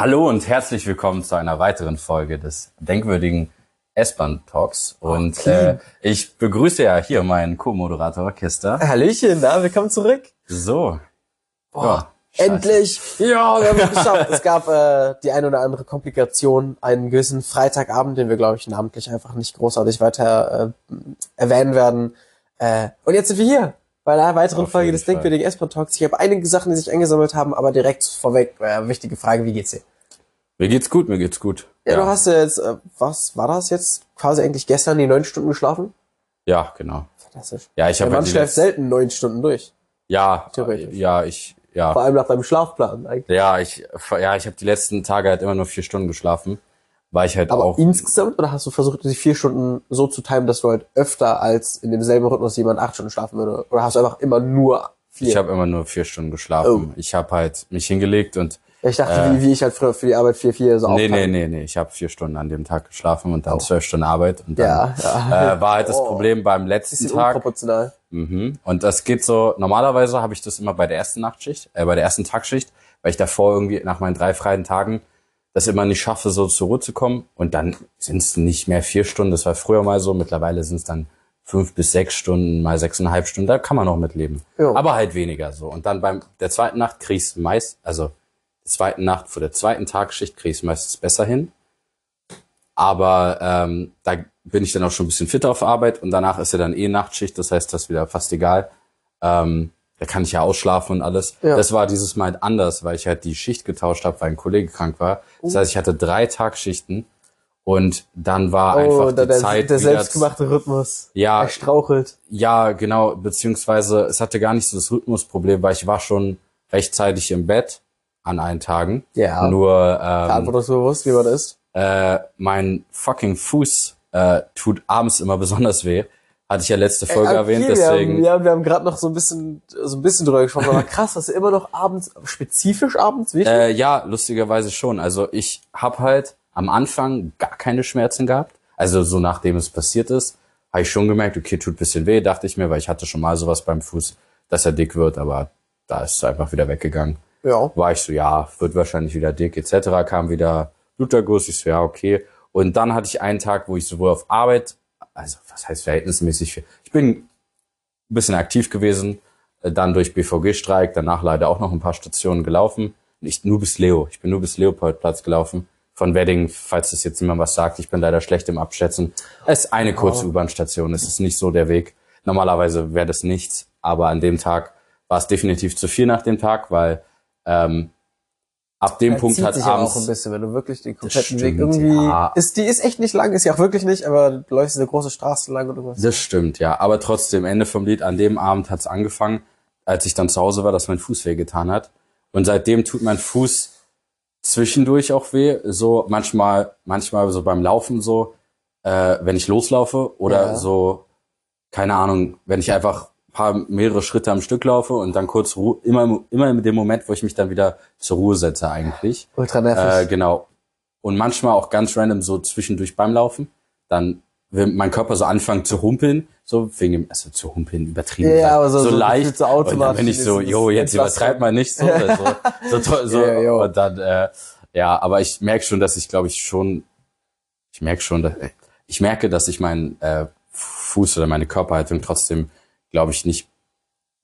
Hallo und herzlich willkommen zu einer weiteren Folge des denkwürdigen S-Bahn Talks. Und clean. äh, ich begrüße ja hier meinen Co-Moderator Kester. Hallöchen, na, willkommen zurück. So. Boah, Ja, endlich. Ja, wir haben es geschafft. es gab äh, die ein oder andere Komplikation, einen gewissen Freitagabend, den wir, glaube ich, namentlich einfach nicht großartig weiter äh, erwähnen werden. Äh, und jetzt sind wir hier bei einer weiteren Auf Folge des Fall. denkwürdigen S-Bahn Talks. Ich habe einige Sachen, die sich eingesammelt haben, aber direkt vorweg, äh, wichtige Frage, wie geht's dir? Mir geht's gut, mir geht's gut. Ja, du hast ja jetzt, äh, was war das jetzt? Quasi eigentlich gestern die neun Stunden geschlafen? Ja, genau. Fantastisch. Ja, ich habe Mann die schläft selten neun Stunden durch. Ja, Theoretisch. ja, ich, ja. Vor allem nach deinem Schlafplan eigentlich. Ja, ich, ja, ich habe die letzten Tage halt immer nur vier Stunden geschlafen, weil ich halt Aber auch. insgesamt, oder hast du versucht, die vier Stunden so zu timen, dass du halt öfter als in demselben Rhythmus jemand acht Stunden schlafen würde? Oder hast du einfach immer nur vier? Ich habe immer nur vier Stunden geschlafen. Ich habe halt mich hingelegt und ich dachte, äh, wie, wie ich halt früher für die Arbeit vier, vier so nee, nee, nee, nee, ich habe vier Stunden an dem Tag geschlafen und dann zwölf Stunden Arbeit und dann Ja, ja. Äh, war halt das Oh. Problem beim letzten Tag. unproportional. Mhm. Und das geht so, normalerweise habe ich das immer bei der ersten Nachtschicht, äh, bei der ersten Tagschicht, weil ich davor irgendwie nach meinen drei freien Tagen das immer nicht schaffe, so zur Ruhe zu kommen. Und dann sind es nicht mehr vier Stunden, das war früher mal so, mittlerweile sind es dann fünf bis sechs Stunden, mal sechseinhalb Stunden, da kann man noch mitleben. Ja. Aber halt weniger so. Und dann beim der zweiten Nacht kriegst du meist, also zweiten Nacht vor der zweiten Tagsschicht kriegst du meistens besser hin. Aber ähm, da bin ich dann auch schon ein bisschen fitter auf Arbeit und danach ist ja dann eh Nachtschicht, das heißt, das ist wieder fast egal. Ähm, da kann ich ja ausschlafen und alles. Ja. Das war dieses Mal halt anders, weil ich halt die Schicht getauscht habe, weil ein Kollege krank war. Das heißt, ich hatte drei Tagschichten und dann war Oh, einfach der, die der, Zeit der selbstgemachte Rhythmus. Ja. Er strauchelt. ja, genau, beziehungsweise es hatte gar nicht so das Rhythmusproblem, weil ich war schon rechtzeitig im Bett an allen Tagen. Ja. Nur ähm, Verantwortungsbewusst, wie man ist. äh, mein fucking Fuß äh, tut abends immer besonders weh. Hatte ich ja letzte Folge erwähnt, wir deswegen. haben, ja, wir haben gerade noch so ein bisschen, so ein bisschen drüber gesprochen, aber krass, dass du immer noch abends, spezifisch abends, wichtig? Äh, ja, lustigerweise schon. Also ich habe halt am Anfang gar keine Schmerzen gehabt. Also so nachdem es passiert ist, habe ich schon gemerkt, okay, tut bisschen weh, dachte ich mir, weil ich hatte schon mal sowas beim Fuß, dass er dick wird, aber da ist es einfach wieder weggegangen. Ja. War ich so, ja, wird wahrscheinlich wieder dick, etc. Kam wieder Bluterguss, ich so, ja, okay. Und dann hatte ich einen Tag, wo ich sowohl auf Arbeit, also was heißt verhältnismäßig viel, ich bin ein bisschen aktiv gewesen, äh, dann durch BVG-Streik, danach leider auch noch ein paar Stationen gelaufen. Nicht nur bis Leo, ich bin nur bis Leopoldplatz gelaufen. Von Wedding, falls das jetzt niemand was sagt, ich bin leider schlecht im Abschätzen. Es ist eine kurze U-Bahn-Station, es ist nicht so der Weg. Normalerweise wäre das nichts, aber an dem Tag war es definitiv zu viel nach dem Tag, weil ähm, ab dem Er Punkt zieht hat sich ja abends auch ein bisschen, wenn du wirklich den kompletten stimmt, Weg irgendwie, ja. ist, die ist echt nicht lang, ist ja auch wirklich nicht, aber du läufst eine große Straße lang oder was. Das stimmt, ja. Aber trotzdem, Ende vom Lied, an dem Abend hat's angefangen, als ich dann zu Hause war, dass mein Fuß wehgetan hat. Und seitdem tut mein Fuß zwischendurch auch weh. So manchmal, manchmal so beim Laufen so, äh, wenn ich loslaufe oder Ja. so, keine Ahnung, wenn ich einfach paar mehrere Schritte am Stück laufe und dann kurz Ruhe, immer, immer in dem Moment, wo ich mich dann wieder zur Ruhe setze eigentlich. Ultra Äh, nervig. genau. Und manchmal auch ganz random so zwischendurch beim Laufen. Dann will mein Körper so anfangen zu humpeln, so wegen dem, also zu humpeln übertrieben. Ja, aber so- so leicht. gefühlt so und dann bin ich so, jo, jetzt Entlastung. übertreib mal nicht so. oder so, so, so Ja, und dann, äh, ja, aber ich merke schon, dass ich, glaube ich, schon, ich merke schon, dass, ich merke, dass ich meinen äh, Fuß oder meine Körperhaltung trotzdem, glaube ich, nicht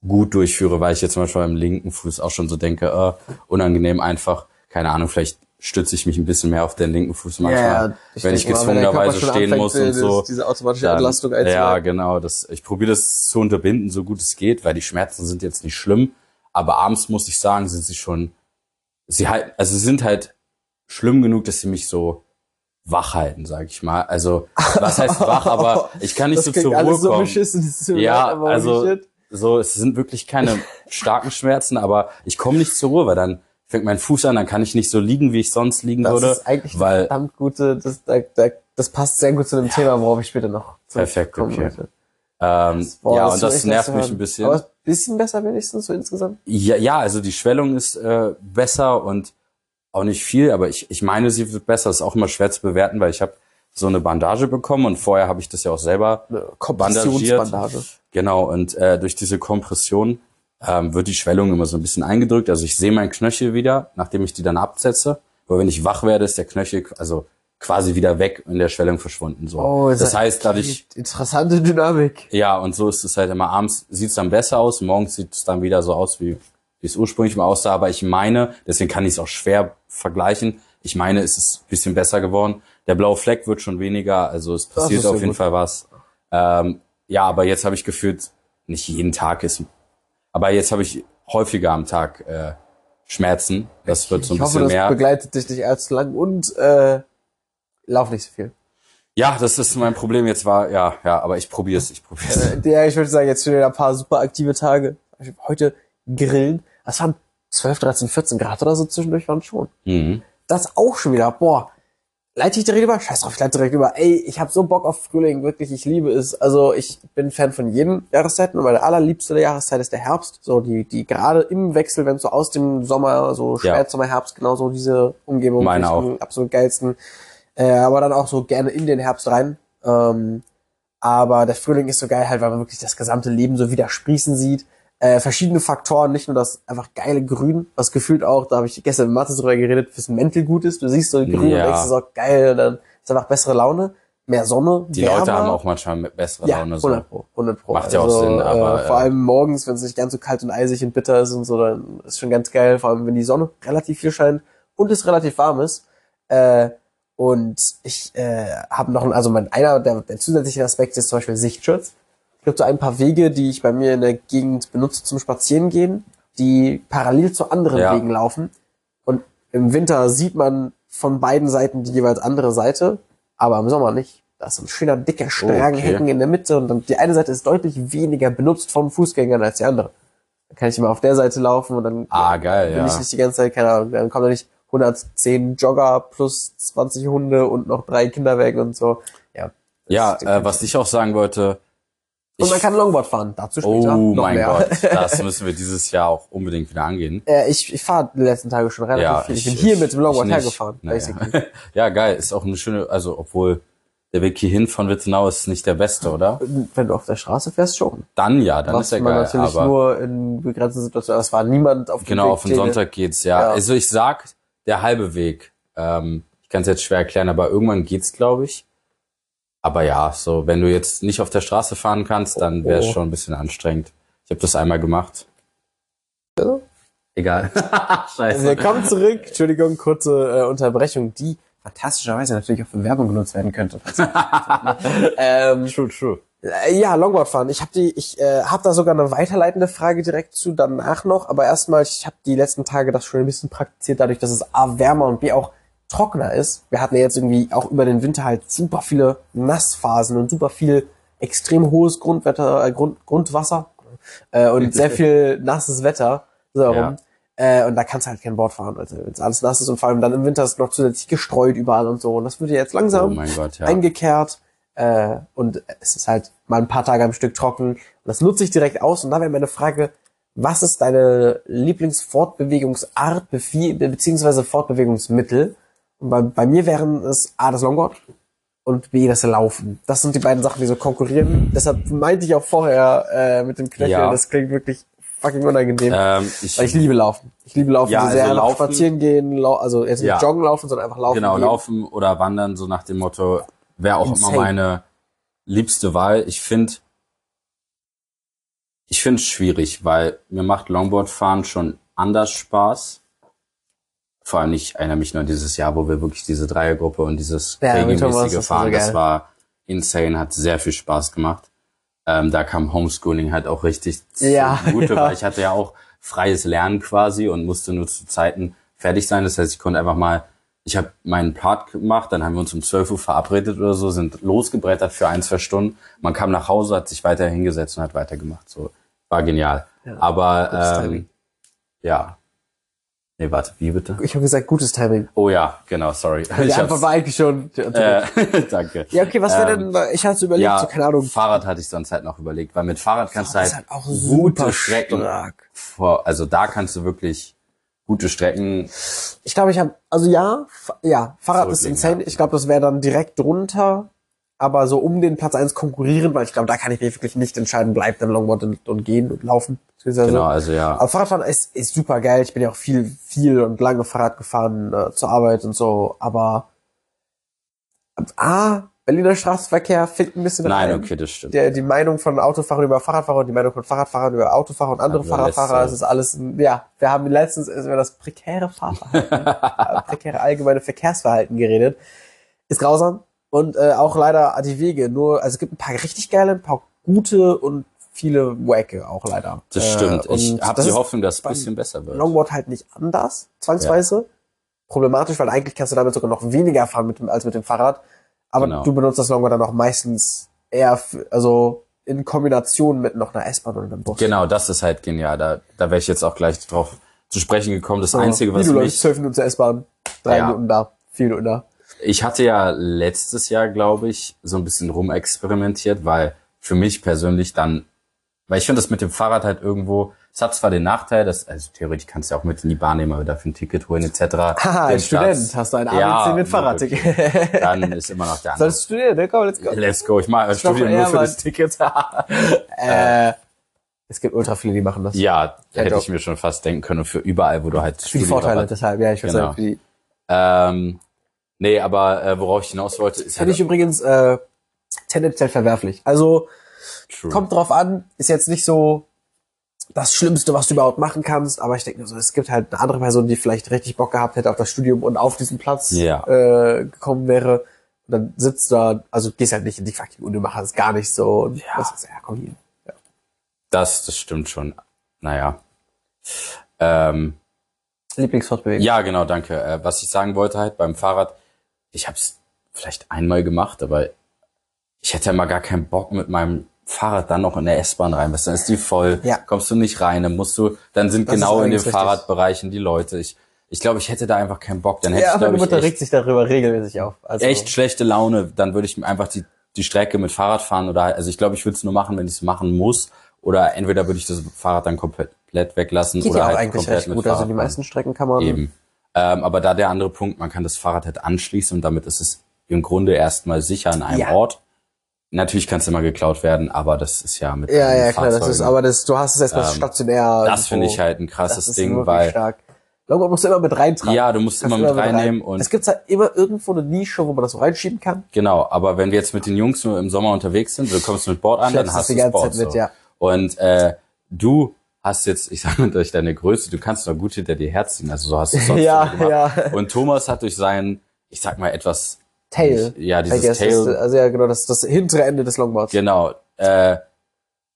gut durchführe, weil ich jetzt zum Beispiel beim linken Fuß auch schon so denke, äh, unangenehm einfach, keine Ahnung, vielleicht stütze ich mich ein bisschen mehr auf den linken Fuß manchmal, wenn ich wenn Körper gezwungenerweise stehen muss und so. Diese automatische Dann- Entlastung Ja, genau. Das, ich probiere das zu unterbinden, so gut es geht, weil die Schmerzen sind jetzt nicht schlimm, aber abends muss ich sagen, sind sie schon, sie halt, also sie sind halt schlimm genug, dass sie mich so wach halten, sag ich mal. Also, was heißt wach, aber ich kann nicht das so zur Ruhe alles so kommen. beschissen. das ist so Ja, leid, also shit. so, es sind wirklich keine starken Schmerzen, aber ich komme nicht zur Ruhe, weil dann fängt mein Fuß an, dann kann ich nicht so liegen, wie ich sonst liegen Das würde. ist eigentlich weil- eine verdammt gute, das, da, da, das passt sehr gut zu dem Thema, worauf ich später noch zu Perfekt, okay. möchte. Ähm, Boah, ja, und so das nervt mich ein bisschen. Aber ein bisschen besser wenigstens so insgesamt. Ja, ja, also die Schwellung ist äh, besser und auch nicht viel, aber ich, ich meine, sie wird besser. ist auch immer schwer zu bewerten, weil ich habe so eine Bandage bekommen und vorher habe ich das ja auch selber Eine bandagiert. Genau, und äh, durch diese Kompression ähm, wird die Schwellung immer so ein bisschen eingedrückt. Also ich sehe meinen Knöchel wieder, nachdem ich die dann absetze. Aber wenn ich wach werde, ist der Knöchel also quasi wieder weg in der Schwellung verschwunden. So. Oh, das heißt, dadurch, Interessante Dynamik. ja, und so ist es halt immer abends sieht es dann besser aus, morgens sieht es dann wieder so aus, wie, wie es ursprünglich mal aussah. Aber ich meine, deswegen kann ich es auch schwer vergleichen. Ich meine, es ist ein bisschen besser geworden. Der blaue Fleck wird schon weniger, also es passiert auf jeden gut. Fall was. Ähm, ja, aber jetzt habe ich gefühlt, nicht jeden Tag ist, aber jetzt habe ich häufiger am Tag äh, Schmerzen. Das wird so ein ich hoffe, bisschen das mehr. begleitet dich nicht allzu lang und äh, lauf nicht so viel. Ja, das ist mein Problem jetzt war, ja, ja, aber ich probiere es, ich probiere es. Äh, ja, ich würde sagen, jetzt schon wieder ein paar super aktive Tage. Heute grillen. Das waren 12, 13, 14 Grad oder so zwischendurch waren schon. Mhm. Das auch schon wieder. Boah. Leite ich direkt über? Scheiß drauf, ich leite direkt über. Ey, ich habe so Bock auf Frühling, wirklich, ich liebe es. Also ich bin Fan von jeden Jahreszeiten und meine allerliebste Jahreszeit ist der Herbst. So die, die gerade im Wechsel, wenn so aus dem Sommer, so Ja. Spätsommer, Herbst, genau so diese Umgebung. Meine am absolut geilsten. Äh, aber dann auch so gerne in den Herbst rein. Ähm, aber der Frühling ist so geil halt, weil man wirklich das gesamte Leben so wieder sprießen sieht. Äh, verschiedene Faktoren, nicht nur das einfach geile Grün, was gefühlt auch, da habe ich gestern mit Mathe drüber geredet, fürs Mental gut ist. Du siehst so Grün Ja. und denkst so geil, dann ist einfach bessere Laune, mehr Sonne, Die wärmer. Leute haben auch manchmal ja, Laune so. 100 Pro, 100 Pro. Macht ja auch Sinn, aber, äh, vor äh, allem morgens, wenn es nicht ganz so kalt und eisig und bitter ist und so, dann ist schon ganz geil, vor allem wenn die Sonne relativ viel scheint und es relativ warm ist. Äh, und ich äh, habe noch, also mein einer der, der zusätzliche Aspekt ist zum Beispiel Sichtschutz. Ich glaube, so ein paar Wege, die ich bei mir in der Gegend benutze zum Spazierengehen, die parallel zu anderen Ja. Wegen laufen. Und im Winter sieht man von beiden Seiten die jeweils andere Seite, aber im Sommer nicht. Da ist so ein schöner dicker Strang okay. Hecken in der Mitte und dann die eine Seite ist deutlich weniger benutzt von Fußgängern als die andere. Dann kann ich immer auf der Seite laufen und dann Ah, geil, bin ja. ich nicht die ganze Zeit, keine Ahnung, dann kommen da nicht 110 Jogger plus 20 Hunde und noch drei Kinderwägen und so. Ja. Ja, äh, was ich auch sagen wollte, und man ich- kann Longboard fahren, dazu oh später noch mein mehr. Gott, das müssen wir dieses Jahr auch unbedingt wieder angehen. Äh, ich ich fahre die letzten Tage schon relativ Ja, viel. Ich, bin hier mit dem Longboard ich hergefahren. Naja. basically. ja, geil, ist auch eine schöne, also obwohl der Weg hierhin von Wittenau ist nicht der beste, oder? Wenn du auf der Straße fährst, schon. Dann ja, dann Was ist er man geil, natürlich aber nur in begrenzten Situationen, es war niemand auf dem genau Weg, auf den den- Sonntag geht's ja. Ja. Also ich sag, der halbe Weg. Ähm, ich kann es jetzt schwer erklären, aber irgendwann geht's, glaube ich. Aber ja, so wenn du jetzt nicht auf der Straße fahren kannst, dann wäre es Oh. schon ein bisschen anstrengend. Ich habe das einmal gemacht. Egal. Scheiße. Willkommen zurück. Entschuldigung, kurze äh, Unterbrechung, die fantastischerweise natürlich auch für Werbung genutzt werden könnte. ähm, True, true. Äh, Ja, Longboard fahren. Ich habe die, ich äh, habe da sogar eine weiterleitende Frage direkt zu danach noch. Aber erstmal, ich habe die letzten Tage das schon ein bisschen praktiziert, dadurch, dass es a wärmer und b auch trockener ist. Wir hatten ja jetzt irgendwie auch über den Winter halt super viele Nassphasen und super viel extrem hohes Grundwetter, äh, Grund, Grundwasser äh, und sehr viel nasses Wetter. So Ja. rum. Äh, und da kannst du halt kein Board fahren, also wenn es alles nass ist und vor allem dann im Winter ist noch zusätzlich gestreut überall und so. Und das wird jetzt langsam Oh Gott, ja. eingekehrt äh, und es ist halt mal ein paar Tage am Stück trocken. Und das nutze ich direkt aus. Und da wäre meine Frage, was ist deine Lieblingsfortbewegungsart beziehungsweise Fortbewegungsmittel? Und bei, bei mir wären es A, das Longboard und B, das Laufen. Das sind die beiden Sachen, die so konkurrieren. Deshalb meinte ich auch vorher äh, mit dem Knöchel, Ja. das klingt wirklich fucking unangenehm. Ähm, ich, Weil ich liebe Laufen. Ich liebe Laufen Ja, so sehr. also Laufen- spazieren gehen, lau also jetzt nicht Ja. joggen laufen, sondern einfach laufen genau, gehen. laufen oder wandern, so nach dem Motto, wäre auch Insane. immer meine liebste Wahl. Ich finde, ich finde es schwierig, weil mir macht Longboardfahren schon anders Spaß. Vor allem ich erinnere mich nur an dieses Jahr, wo wir wirklich diese Dreiergruppe und dieses Ja, regelmäßige das war so Fahren, das war insane, hat sehr viel Spaß gemacht. Ähm, da kam Homeschooling halt auch richtig Ja, zugute, ja. weil ich hatte ja auch freies Lernen quasi und musste nur zu Zeiten fertig sein. Das heißt, ich konnte einfach mal, ich habe meinen Part gemacht, dann haben wir uns um 12 Uhr verabredet oder so, sind losgebrettert für ein, zwei Stunden. Man kam nach Hause, hat sich weiter hingesetzt und hat weitergemacht. So, war genial. Ja, Aber ähm, ja. Nee, warte, wie bitte? Ich habe gesagt, gutes Timing. Oh ja, genau, sorry. Die Ich Antwort war eigentlich schon. äh, danke. ja, okay, was wäre ähm, denn, ich hatte überlegt, Ja, so, keine Ahnung, Fahrrad hatte ich sonst halt noch überlegt, weil mit Fahrrad kannst Fahrrad du halt, halt auch gute Strecken stark. vor, also da kannst du wirklich gute Strecken ich glaube, ich habe, also ja, ja, Fahrrad ist insane. ja. Ich glaube, das wäre dann direkt drunter. Aber so um den Platz eins konkurrieren, weil ich glaube, da kann ich mich wirklich nicht entscheiden, bleibt im Longboard und, und gehen und laufen. Genau, also ja. aber Fahrradfahren ist, ist super geil. Ich bin ja auch viel, viel und lange Fahrrad gefahren äh, zur Arbeit und so. Aber A, Berliner Straßenverkehr fällt ein bisschen Nein, okay, das stimmt. Der, die Meinung von Autofahrern über Fahrradfahrer und die Meinung von Fahrradfahrern über Autofahrer und andere überlässt Fahrradfahrer, es ist alles, ja, wir haben letztens über das prekäre Fahrverhalten, äh, prekäre allgemeine Verkehrsverhalten geredet. Ist grausam und äh, auch leider die Wege. Nur, also es gibt ein paar richtig geile, ein paar gute und viele wacke auch leider. Das Äh, stimmt. Ich und habe die Hoffnung, dass es ein bisschen besser wird. Longboard halt nicht anders, zwangsweise. Problematisch, weil eigentlich kannst du damit sogar noch weniger fahren mit dem, als mit dem Fahrrad. Aber Genau. du benutzt das Longboard dann auch meistens eher, also in Kombination mit noch einer S-Bahn oder einem Bus. Genau, das ist halt genial. Da, da wäre ich jetzt auch gleich drauf zu sprechen gekommen. Das So, Einzige, wie was du läufst, mich... zwölf Minuten zur S-Bahn, drei Ja. Minuten da, vier Minuten da. Ich hatte ja letztes Jahr, glaube ich, so ein bisschen rumexperimentiert, weil für mich persönlich dann... Weil ich finde das mit dem Fahrrad halt irgendwo... Es hat zwar den Nachteil, dass... Also theoretisch kannst du ja auch mit in die Bahn nehmen, aber dafür ein Ticket holen etc. Haha, als Student Platz- hast du ein Ja, ABC mit Fahrradticket. Dann ist immer noch der andere. Sollst du studieren, ne? Komm, let's go. Let's go. Ich mache Studium nur für Mann. das Ticket. äh, es gibt ultra viele, die machen das. ja, hätte Job. ich mir schon fast denken können. Für überall, wo du halt Für die Vorteile, deshalb, ja, ich würde Genau. sagen, für die. Ähm, nee, aber äh, worauf ich hinaus wollte, ist Finde ich übrigens äh, tendenziell verwerflich. Also, true. kommt drauf an, ist jetzt nicht so das Schlimmste, was du überhaupt machen kannst, aber ich denke so, es gibt halt eine andere Person, die vielleicht richtig Bock gehabt hätte auf das Studium und auf diesen Platz Ja. äh, gekommen wäre. Und dann sitzt da, also gehst halt nicht in die fucking Uni, machst es gar nicht so. Und Ja. das ist, ja, komm hier. Das, das stimmt schon. Naja. Ähm, Lieblingsfortbewegung. ja, genau, danke. Äh, was ich sagen wollte halt beim Fahrrad, ich habe es vielleicht einmal gemacht, aber ich hätte ja mal gar keinen Bock mit meinem Fahrrad dann noch in der S-Bahn rein. Du, dann ist die voll, Ja. kommst du nicht rein, dann musst du, dann sind Das genau in den richtig. Fahrradbereichen die Leute. Ich, ich glaube, ich hätte da einfach keinen Bock. Dann hätte Ja, ich, meine ich, Mutter echt, regt sich darüber regelmäßig auf. Also, echt schlechte Laune. Dann würde ich einfach die, die Strecke mit Fahrrad fahren oder, also ich glaube, ich würde es nur machen, wenn ich es machen muss. Oder entweder würde ich das Fahrrad dann komplett weglassen Geht oder ja auch halt eigentlich komplett recht mit gut. Also die meisten Strecken kann man. Eben. Ähm, aber da der andere Punkt, man kann das Fahrrad halt anschließen und damit ist es im Grunde erstmal sicher an einem Ja. Ort. Natürlich kann es immer geklaut werden, aber das ist ja mit Ja, ja, klar, das ist, Fahrzeugen- aber das, du hast es erstmal Ähm, stationär. das finde ich halt ein das krasses Ding, weil stark. Longboard musst du immer mit reintragen. ja, du musst Kannst immer mit rein- reinnehmen und Es gibt halt immer irgendwo eine Nische, wo man das so reinschieben kann. Genau, aber wenn wir jetzt mit den Jungs nur im Sommer unterwegs sind, du kommst mit Board an, dann Schleppst es hast die du ganze Board. Zeit mit, so. ja. Und äh, du hast jetzt, ich sage mal durch deine Größe, du kannst noch gut hinter dir herziehen, also so hast du es sonst Ja, gemacht. ja. Und Thomas hat durch seinen, ich sag mal etwas, Tail. ja, I dieses guess, Tail, Das, also ja, genau, das das hintere Ende des Longboards. genau, äh,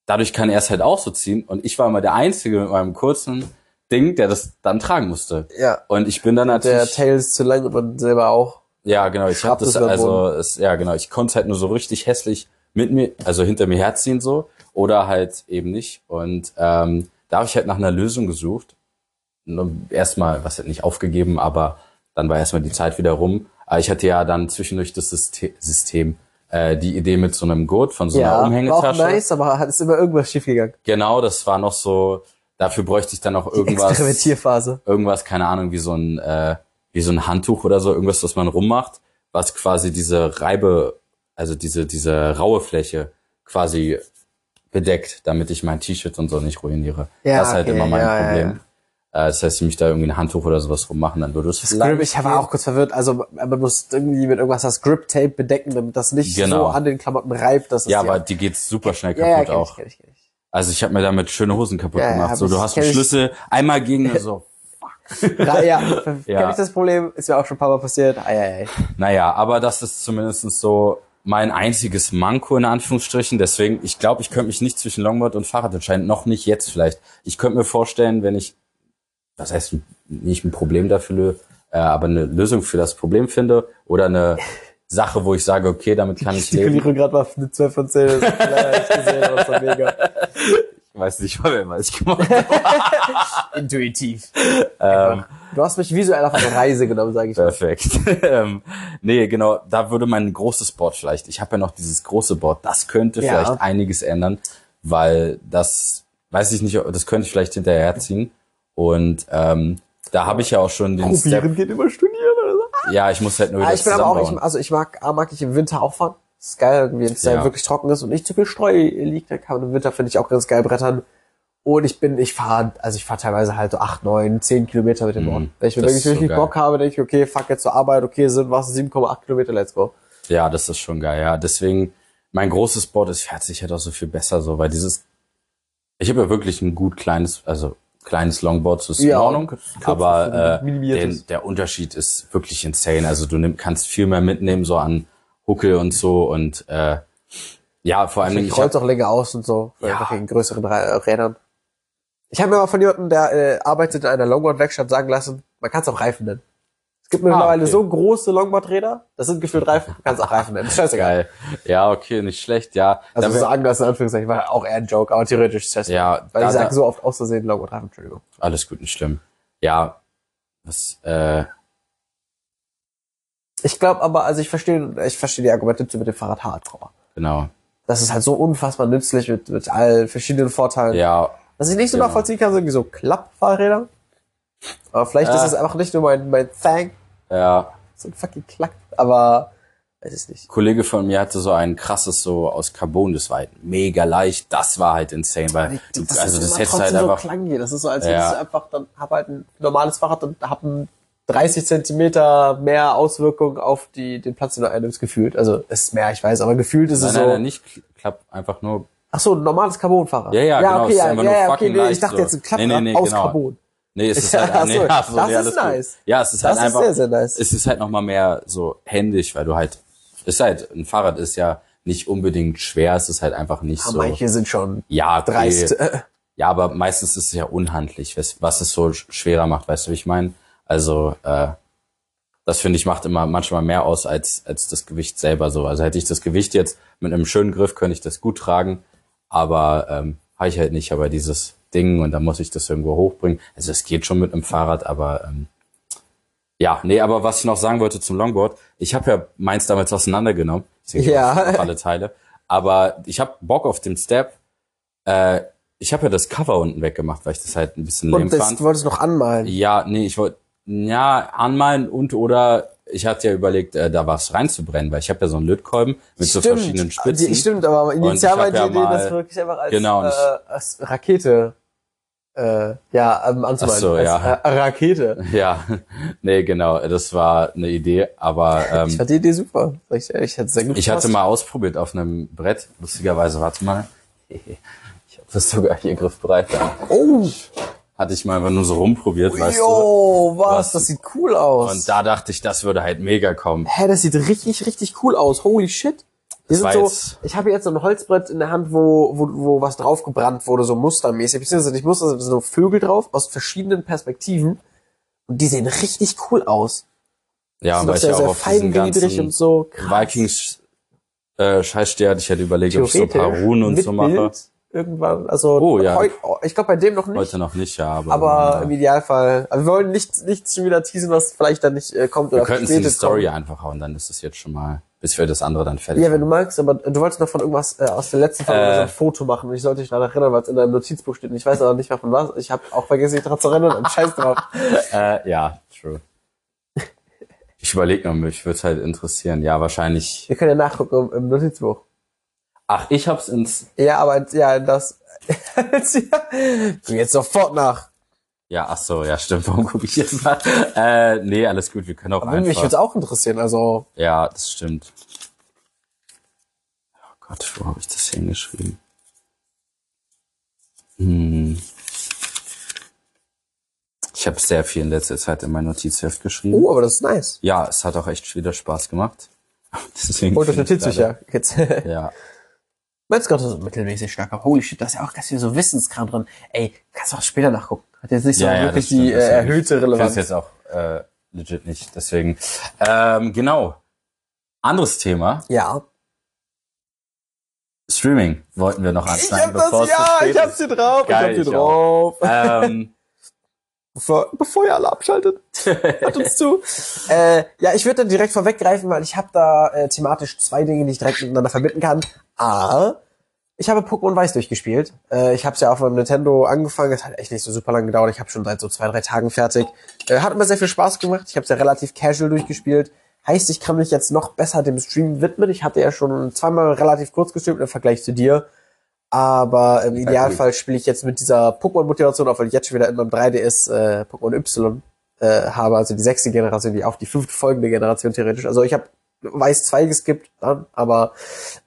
dadurch kann er es halt auch so ziehen und ich war immer der Einzige mit meinem kurzen Ding, der das dann tragen musste. Ja. Und ich bin dann Der natürlich, Tail ist zu lang und man selber auch. Ja, genau. Ich habe das es also, es, ja genau. Ich konnte halt nur so richtig hässlich mit mir, also hinter mir herziehen so oder halt eben nicht. Und ähm, da habe ich halt nach einer Lösung gesucht. Erstmal, was halt nicht aufgegeben, aber dann war erstmal die Zeit wieder rum. Aber ich hatte ja dann zwischendurch das Syste- System, äh, die Idee mit so einem Gurt von so einer Ja, war auch Umhängetasche. nice, aber hat ist immer irgendwas schiefgegangen. Genau, das war noch so. Dafür bräuchte ich dann noch Die irgendwas Experimentierphase. irgendwas, keine Ahnung, wie so ein, äh, wie so ein Handtuch oder so, irgendwas, was man rummacht, was quasi diese Reibe, also diese, diese raue Fläche quasi bedeckt, damit ich mein T-Shirt und so nicht ruiniere. Ja, das ist halt okay, immer mein ja, ja, Problem. Äh, Das heißt, wenn ich da irgendwie ein Handtuch oder sowas rummachen, dann würde es Das Grip, ich war auch kurz verwirrt. Also man muss irgendwie mit irgendwas das Grip-Tape bedecken, damit das nicht Genau. so an den Klamotten reibt. Dass es Ja, aber die geht super schnell ja, ja, kaputt kenn auch. Ich, kenn ich, kenn ich. Also ich habe mir damit schöne Hosen kaputt Ja, ja, gemacht. So, du hast einen. Schlüssel einmal gegen so. Ra- ja, Ja. kenn ich das Problem, ist mir auch schon ein paar Mal passiert. Ei, ei, ei. Naja, aber das ist zumindest so mein einziges Manko in Anführungsstrichen. Deswegen, ich glaube, ich könnte mich nicht zwischen Longboard und Fahrrad entscheiden. Noch nicht jetzt vielleicht. Ich könnte mir vorstellen, wenn ich, das heißt nicht ein Problem dafür, äh, aber eine Lösung für das Problem finde oder eine Sache, wo ich sage, okay, damit kann ich Die leben. Kulierung gerade war eine 12 von 10. Das ist mega. Ich weiß nicht, was ich gemacht habe. Intuitiv. ähm, Du hast mich visuell auf eine Reise genommen, sage ich mal. Perfekt. ähm, nee, genau, da würde mein großes Board vielleicht, ich habe ja noch dieses große Board, das könnte Ja. vielleicht einiges ändern, weil das, weiß ich nicht, das könnte ich vielleicht hinterherziehen. Und ähm, da habe ich ja auch schon den Step. Probieren geht immer studieren oder so. Ja, ich muss halt nur wieder Ah, ich bin aber auch, ich, also ich mag, mag ich im Winter auch fahren. Das ist geil, irgendwie, wenn es Ja. da wirklich trocken ist und nicht zu viel Streu liegt, dann kann man im Winter, finde ich, auch ganz geil brettern. Und ich bin, ich fahre, also ich fahre teilweise halt so 8, 9, 10 Kilometer mit dem Mhm. Board. Wenn ich mir wirklich, ist so wirklich. Bock habe, denke ich, okay, fuck jetzt zur Arbeit, okay, sind was 7,8 Kilometer, let's go. Ja, das ist schon geil, ja. Deswegen, mein großes Board, es fährt sich halt auch so viel besser so, weil dieses, ich habe ja wirklich ein gut kleines, also kleines Longboard, das ist Ja, in Ordnung, aber äh, den, der Unterschied ist wirklich insane. Also du nimm, kannst viel mehr mitnehmen, so an Huckel und so und äh, ja, vor allem, Ich rollt auch länger aus und so, Ja. wegen größeren Rä- Rädern. Ich habe mir mal von jemandem, der äh, arbeitet in einer Longboard-Werkstatt, sagen lassen, man kann es auch Reifen nennen. Es gibt mittlerweile Ah, okay. so große Longboard-Räder, das sind gefühlt Reifen, man kann es auch Reifen nennen. Scheißegal. geil. Ja, okay, nicht schlecht, ja. Also Da sagen das in Anführungszeichen war auch eher ein Joke, aber theoretisch ist das Ja, Weil da- ich sage so oft aus Versehen Longboard-Reifen, Entschuldigung. alles gut, nicht schlimm. Ja, was, äh, Ich glaube aber, also ich verstehe, ich verstehe die Argumente mit dem Fahrrad Hardcore. genau. Das ist halt so unfassbar nützlich mit, mit all verschiedenen Vorteilen. Ja, Was ich nicht so Genau. nachvollziehen kann, sind irgendwie so Klappfahrräder. Aber vielleicht ist Ah. es einfach nicht nur mein, mein Thang, ja. so ein fucking Klack, aber weiß ich nicht. Ein Kollege von mir hatte so ein krasses so aus Carbon, das war halt mega leicht, das war halt insane, weil du, also das immer hättest du halt trotzdem einfach, so klangig. Das ist so, als Ja. hättest du einfach, dann hab halt ein normales Fahrrad und hab ein 30 Zentimeter mehr Auswirkung auf die, den Platz, den du einnimmst, gefühlt. Also, es ist mehr, ich weiß, aber gefühlt ist nein, es nein, so. nein, nicht Kl- Klapp, einfach nur, Ach so, ein normales Carbonfahrrad. Ja, ja, genau, okay, es ja, ja, ja, okay, nee, ich leicht dachte so. jetzt ein Klapprad Nee, nee, nee, aus genau. Carbon. nee, es ist Ja, halt, ach nee, so, ach so, das nee, ist alles gut. nice. Ja, es ist Das halt ist einfach, sehr, sehr nice. es ist halt nochmal mehr so händisch, weil du halt, ist halt, ein Fahrrad ist ja nicht unbedingt schwer, es ist halt einfach nicht Aber so, manche sind schon ja, okay. dreist. Ja, aber meistens ist es ja unhandlich, was, was es so sch- schwerer macht, weißt du, wie ich meine? Also, äh, das finde ich macht immer manchmal mehr aus als, als das Gewicht selber so. Also hätte ich das Gewicht jetzt mit einem schönen Griff, könnte ich das gut tragen, aber ähm, habe ich halt nicht, aber dieses Ding und dann muss ich das irgendwo hochbringen. Also es geht schon mit einem Fahrrad, aber ähm, ja, nee, aber was ich noch sagen wollte zum Longboard, ich habe ja meins damals auseinandergenommen, deswegen Ja. alle Teile, aber ich habe Bock auf den Step. Äh, ich habe ja das Cover unten weggemacht, weil ich das halt ein bisschen lame Und das, fand. du wolltest noch anmalen. Ja, nee, ich wollte ja anmalen und oder ich hatte ja überlegt, äh, da was reinzubrennen, weil ich habe ja so einen Lötkolben mit so verschiedenen Spitzen. Die, stimmt, aber initial ich war die ja Idee, mal- das wirklich einfach als, Genau, äh, ich- als Rakete äh, ja, ähm, anzumalen. Ach so, als, ja. Äh, Rakete. Ja, nee, genau, das war eine Idee, aber Ich ähm, fand die Idee super. Sag Ich, ich hätte sehr gut ich hatte mal ausprobiert auf einem Brett, lustigerweise, warte mal, ich habe das sogar hier griffbereit da. Oh, Hatte ich mal einfach nur so rumprobiert, weißt du. yo, was, Was? das sieht cool aus. Und da dachte ich, das würde halt mega kommen. Hä, das sieht richtig, richtig cool aus. Holy shit. War sind so, ich habe jetzt so ein Holzbrett in der Hand, wo, wo, wo was drauf gebrannt wurde, so mustermäßig. Beziehungsweise nicht Muster, sondern so Vögel drauf aus verschiedenen Perspektiven. Und die sehen richtig cool aus. Ja, weil ich ja auch sehr auf diesen ganzen und so. Krass. Vikings äh, Scheißsteher hatte ich halt überlegt, ob ich so ein paar Runen und so mache. Bild irgendwann. Also Oh, ja. heut, ich glaube bei dem noch nicht. Heute noch nicht, ja, aber, aber äh, im Idealfall. Also wir wollen nicht, nicht schon wieder teasen, was vielleicht dann nicht äh, kommt wir könnten es in die Story kommt. einfach hauen, dann ist es jetzt schon mal, bis wir das andere dann fertig Ja, wenn du magst, aber du wolltest noch von irgendwas äh, aus der letzten Folge Äh. so ein Foto machen ich sollte dich daran erinnern, weil es in deinem Notizbuch steht und ich weiß aber nicht mehr von was. Ich habe auch vergessen, dich daran zu erinnern und scheiß drauf. Äh, ja, true. Ich überlege noch, mich würde halt interessieren. Ja, wahrscheinlich. Wir können ja nachgucken im, im Notizbuch. Ach, ich hab's ins. Ja, aber ja, das. jetzt sofort nach. Ja, ach so, ja, stimmt. Warum gucke ich jetzt mal? Äh, nee, alles gut. Wir können auch Aber mich einfach. würde auch interessieren. Also Ja, das stimmt. Oh Gott, wo habe ich das hingeschrieben? Hm. Ich habe sehr viel in letzter Zeit in mein Notizheft geschrieben. oh, aber das ist nice. Ja, es hat auch echt wieder Spaß gemacht. Deswegen Und das ich Notizbuch ja. Jetzt. Ja, Meins gerade so mittelmäßig stark. Aber holy shit, da ist ja auch ganz viel so Wissenskram drin. Ey, kannst du auch später nachgucken. Hat jetzt nicht so ja, wirklich die äh, erhöhte Ich Relevanz. es jetzt auch äh, legit nicht. Deswegen, ähm, genau. Anderes Thema. Ja. Streaming wollten wir noch Ich anschneiden, hab das, ja, ich hab ist. sie drauf, Geil, ich hab sie ich drauf. ähm, Bevor, bevor ihr alle abschaltet, hört uns zu. Äh, ja, ich würde dann direkt vorweggreifen, weil ich habe da äh, thematisch zwei Dinge, die ich direkt miteinander verbinden kann. A, ich habe Pokémon Weiß durchgespielt. Äh, ich habe es ja auf meinem Nintendo angefangen. Es hat echt nicht so super lange gedauert. Ich habe schon seit so zwei, drei Tagen fertig. Äh, hat immer sehr viel Spaß gemacht. Ich habe es ja relativ casual durchgespielt. Heißt, ich kann mich jetzt noch besser dem Stream widmen. Ich hatte ja schon zweimal relativ kurz gestreamt im Vergleich zu dir. Aber im Idealfall spiele ich jetzt mit dieser Pokémon-Motivation, auch weil ich jetzt schon wieder in meinem 3DS äh, Pokémon Y äh, habe, also die sechste Generation, die auf die fünfte folgende Generation theoretisch. Also ich habe Weiß 2 geskippt, dann, aber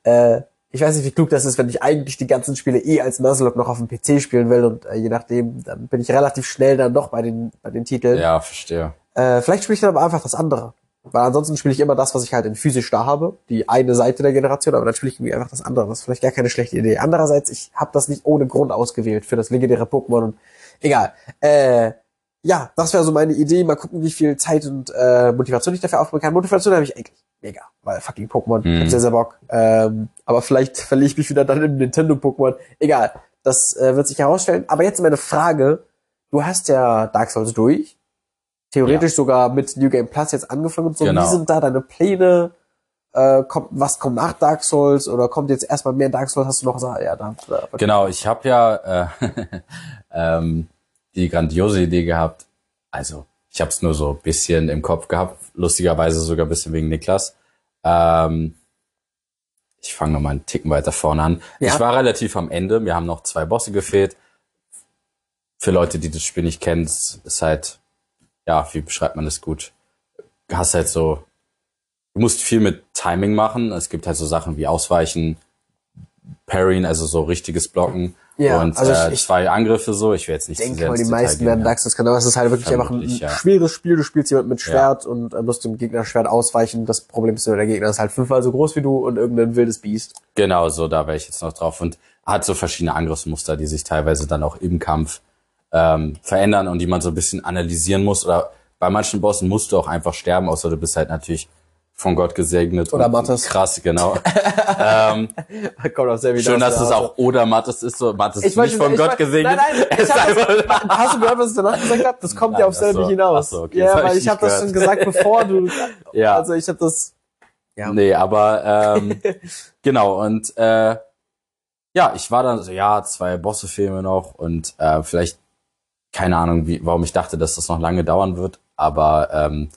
äh, ich weiß nicht, wie klug das ist, wenn ich eigentlich die ganzen Spiele eh als Nuzlocke noch auf dem PC spielen will und äh, je nachdem, dann bin ich relativ schnell dann doch bei den, bei den Titeln. Ja, verstehe. Äh, vielleicht spiele ich dann aber einfach das andere. Weil ansonsten spiele ich immer das, was ich halt in physisch da habe, die eine Seite der Generation, aber dann spiele ich irgendwie einfach das andere. Das ist vielleicht gar keine schlechte Idee. Andererseits, ich habe das nicht ohne Grund ausgewählt für das legendäre Pokémon und egal. Äh, ja, das wäre so meine Idee. Mal gucken, wie viel Zeit und äh, Motivation ich dafür aufbringen kann. Motivation habe ich eigentlich mega, weil fucking Pokémon. Ich hab Mhm. sehr, sehr Bock. Ähm, aber vielleicht verliere ich mich wieder dann im Nintendo-Pokémon. Egal, das äh, wird sich herausstellen. Aber jetzt meine Frage. Du hast ja Dark Souls durch. Theoretisch sogar mit New Game Plus jetzt angefangen und so. Genau. Wie sind da deine Pläne? Äh, kommt, was kommt nach Dark Souls? Oder kommt jetzt erstmal mehr Dark Souls? Hast du noch gesagt, ja, da, da Genau, ich habe ja äh, ähm, die grandiose Idee gehabt. Also, ich habe es nur so ein bisschen im Kopf gehabt, lustigerweise sogar ein bisschen wegen Niklas. Ähm, ich fange nochmal einen Ticken weiter vorne an. Ja. Ich war relativ am Ende. Mir haben noch zwei Bosse gefehlt. Für Leute, die das Spiel nicht kennen, ist halt, ja, wie beschreibt man das gut? Du hast halt so, du musst viel mit Timing machen. Es gibt halt so Sachen wie Ausweichen, Parrying, also so richtiges Blocken. Ja, und also ich- äh, zwei Angriffe so. Ich will jetzt nicht zu denke sehr mal, die meisten gehen, werden ja. Dark Souls können, aber es ist halt wirklich einfach ein, ja. schweres Spiel. Du spielst jemand mit Schwert und äh, musst dem Gegner Schwert ausweichen. Das Problem ist nur, der Gegner ist halt fünfmal so groß wie du und irgendein wildes Biest. Genau, so da wäre ich jetzt noch drauf und hat so verschiedene Angriffsmuster, die sich teilweise dann auch im Kampf ähm, verändern und die man so ein bisschen analysieren muss. Oder bei manchen Bossen musst du auch einfach sterben, außer du bist halt natürlich von Gott gesegnet. Oder und Mattes. Krass, genau. ähm, Kommt auch sehr wieder schön, dass es auch oder Mattes ist. So, Mattes ist nicht von ich Gott wollte- gesegnet. Nein, nein, einfach- Hast du gehört, was ich danach gesagt habe? Das kommt Nein, ja auf selbe so. hinaus. So, okay, das ja, weil ich ich habe das schon gesagt, bevor du. Ja. Also ich habe das. Ja. Nee, aber ähm, genau, und äh, ja, ich war dann so, ja, zwei Bosse-Filme noch und äh, vielleicht, keine Ahnung, wie, warum ich dachte, dass das noch lange dauern wird, aber ähm,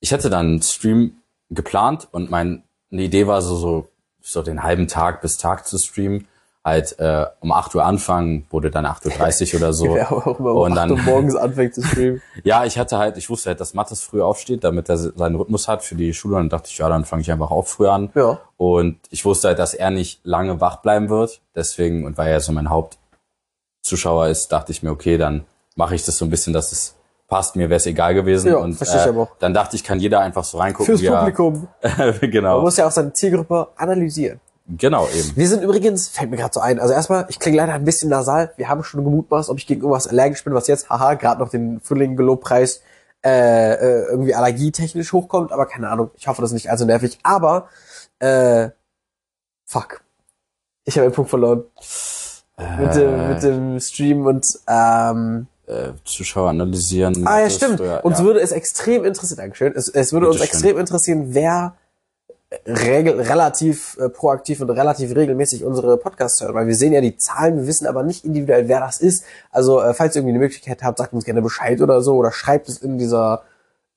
ich hatte dann einen Stream geplant und meine Idee war so, so, so den halben Tag bis Tag zu streamen. Halt äh, um 8 Uhr anfangen, wurde dann 8.30 Uhr oder so. Wer auch immer Und um dann- 8 Uhr morgens anfängt zu streamen. Ja, ich hatte halt, ich wusste halt, dass Mathis früh aufsteht, damit er seinen Rhythmus hat für die Schule. Und dann dachte ich, ja, dann fange ich einfach auch früh an. Ja. Und ich wusste halt, dass er nicht lange wach bleiben wird. Deswegen, und weil er so mein Hauptzuschauer ist, dachte ich mir, okay, dann mache ich das so ein bisschen, dass es passt. Mir wäre es egal gewesen. Ja, und verstehe ich aber auch. dann dachte ich, kann jeder einfach so reingucken. Fürs er- Publikum. Man genau, muss ja auch seine Zielgruppe analysieren. genau eben. Wir sind übrigens, fällt mir gerade so ein, also erstmal, ich klinge leider ein bisschen nasal. Wir haben schon gemutmaßt, ob ich gegen irgendwas allergisch bin, was jetzt, haha, gerade noch den Frühling Gelobpreis äh, äh, irgendwie allergietechnisch hochkommt, aber keine Ahnung. Ich hoffe, das ist nicht allzu nervig. Aber äh, fuck. Ich habe einen Punkt verloren. Mit, dem, mit dem Stream und ähm, äh, Zuschauer analysieren. Ah ja, stimmt. früher, uns ja. würde es extrem interessieren, Dankeschön. Es, es würde uns Bitteschön. extrem interessieren, wer regel, relativ äh, proaktiv und relativ regelmäßig unsere Podcasts hört, weil wir sehen ja die Zahlen, wir wissen aber nicht individuell, wer das ist. Also äh, falls ihr irgendwie eine Möglichkeit habt, sagt uns gerne Bescheid oder so oder schreibt es in dieser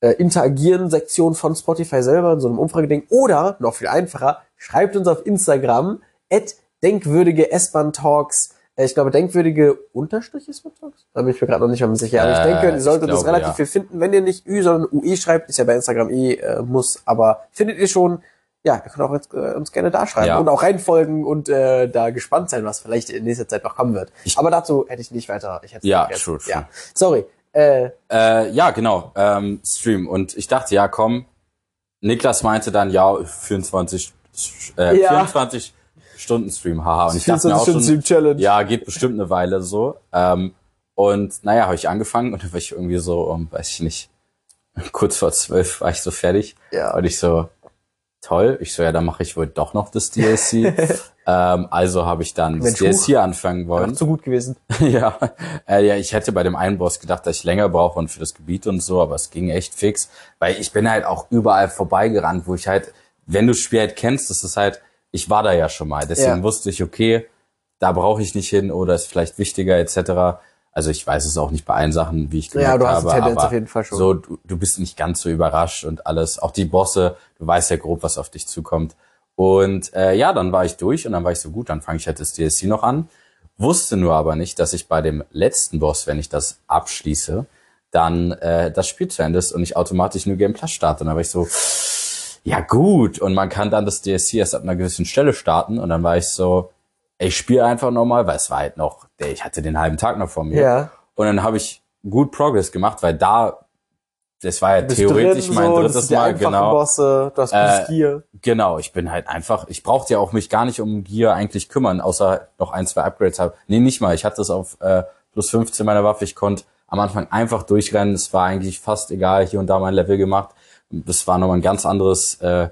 äh, Interagieren-Sektion von Spotify selber in so einem Umfrageding oder noch viel einfacher, schreibt uns auf Instagram at denkwürdige S-Bahn-Talks äh, ich glaube, denkwürdige Unterstrich ist Talks? Da bin ich mir gerade noch nicht mal sicher. Aber ich Äh, denke, ihr ich solltet das glaube, relativ ja. viel finden. Wenn ihr nicht Ü, sondern UE schreibt, ist ja bei Instagram eh äh, muss, aber findet ihr schon, ja, ihr könnt auch jetzt, äh, uns gerne da schreiben Ja. und auch reinfolgen und äh, da gespannt sein, was vielleicht in nächster Zeit noch kommen wird. aber dazu hätte ich nicht weiter. Ich hätte Ja, true, true. Ja, sorry. Äh, Äh, ja, genau, ähm, Stream. Und ich dachte, ja, komm. Niklas meinte dann, ja, 24, äh, Ja. 24 Stunden Stream, haha. Und ich dachte mir auch 24 schon, Stunden Challenge. ja, geht bestimmt eine Weile so. Ähm, und naja, habe ich angefangen und dann war ich irgendwie so, um, weiß ich nicht, kurz vor zwölf war ich so fertig. Ja. Und ich so, toll. Ich so, ja, dann mache ich wohl doch noch das DLC. ähm, also habe ich dann das Mensch, DLC anfangen wollen. Auch zu gut gewesen. ja, äh, ja, ich hätte bei dem einen Boss gedacht, dass ich länger brauche und für das Gebiet und so, aber es ging echt fix, weil ich bin halt auch überall vorbeigerannt, wo ich halt, wenn du das Spiel halt kennst, das ist halt, ich war da ja schon mal, deswegen Ja. wusste ich, okay, da brauche ich nicht hin oder ist vielleicht wichtiger etc. Also ich weiß es auch nicht bei allen Sachen, wie ich Ja, gemerkt du hast die habe, Tendenz aber auf jeden Fall schon. so du, du bist nicht ganz so überrascht und alles. Auch die Bosse, du weißt ja grob, was auf dich zukommt. Und äh, ja, dann war ich durch und dann war ich so gut, dann fange ich halt das DLC noch an. Wusste nur aber nicht, dass ich bei dem letzten Boss, wenn ich das abschließe, dann äh, das Spiel zu Ende ist und ich automatisch New Game Plus starte. Und dann war ich so, ja gut. Und man kann dann das DLC erst ab einer gewissen Stelle starten. Und dann war ich so, ich spiele einfach nochmal, weil es war halt noch, ich hatte den halben Tag noch vor mir. Ja. Und dann habe ich gut Progress gemacht, weil da, das war ja bist theoretisch drin, mein so, das drittes Mal, genau. Bosse, du hast Äh, Gear. Genau, ich bin halt einfach, ich brauchte ja auch mich gar nicht um Gear eigentlich kümmern, außer noch ein, zwei Upgrades habe. Nee, nicht mal, ich hatte das auf äh, plus 15 meiner Waffe, ich konnte am Anfang einfach durchrennen, es war eigentlich fast egal, hier und da mein Level gemacht. Das war nochmal ein ganz anderes äh,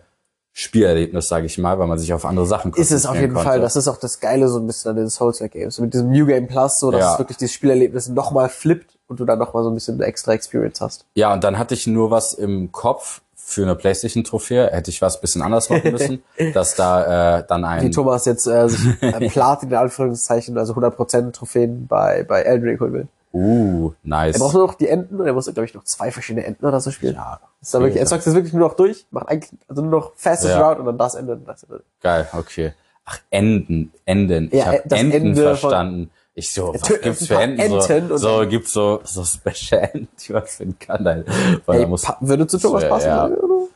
Spielerlebnis, sage ich mal, weil man sich auf andere Sachen Ist es auf konzentrieren jeden konnte. Fall. Das ist auch das Geile so ein bisschen an den Souls-like Games. Mit diesem New Game Plus, so dass Ja. es wirklich dieses Spielerlebnis nochmal flippt und du dann nochmal so ein bisschen extra Experience hast. Ja, und dann hatte ich nur was im Kopf für eine Playstation-Trophäe, hätte ich was bisschen anders machen müssen, dass da äh, dann ein Thomas jetzt äh, sich äh, Platin in Anführungszeichen, also 100% Trophäen bei, bei Elden Ring holen will. Uh, nice. Er braucht nur noch die Enden und er muss, glaube ich, noch zwei verschiedene Enden oder so spielen. ja, Ist dann wirklich, er sagt das wirklich nur noch durch, macht eigentlich also nur noch fastest Ja. route und dann das Ende und das Ende. Geil, okay. Ach, Enden, Enden. Ich Ja, habe das Enden Ende verstanden. Ich so, was gibt's für Enden? Enten So, so gibt's so, so Special Enten, die man finden kann. Weil Ey, da muss, würde zu Thomas passen? ja. oder?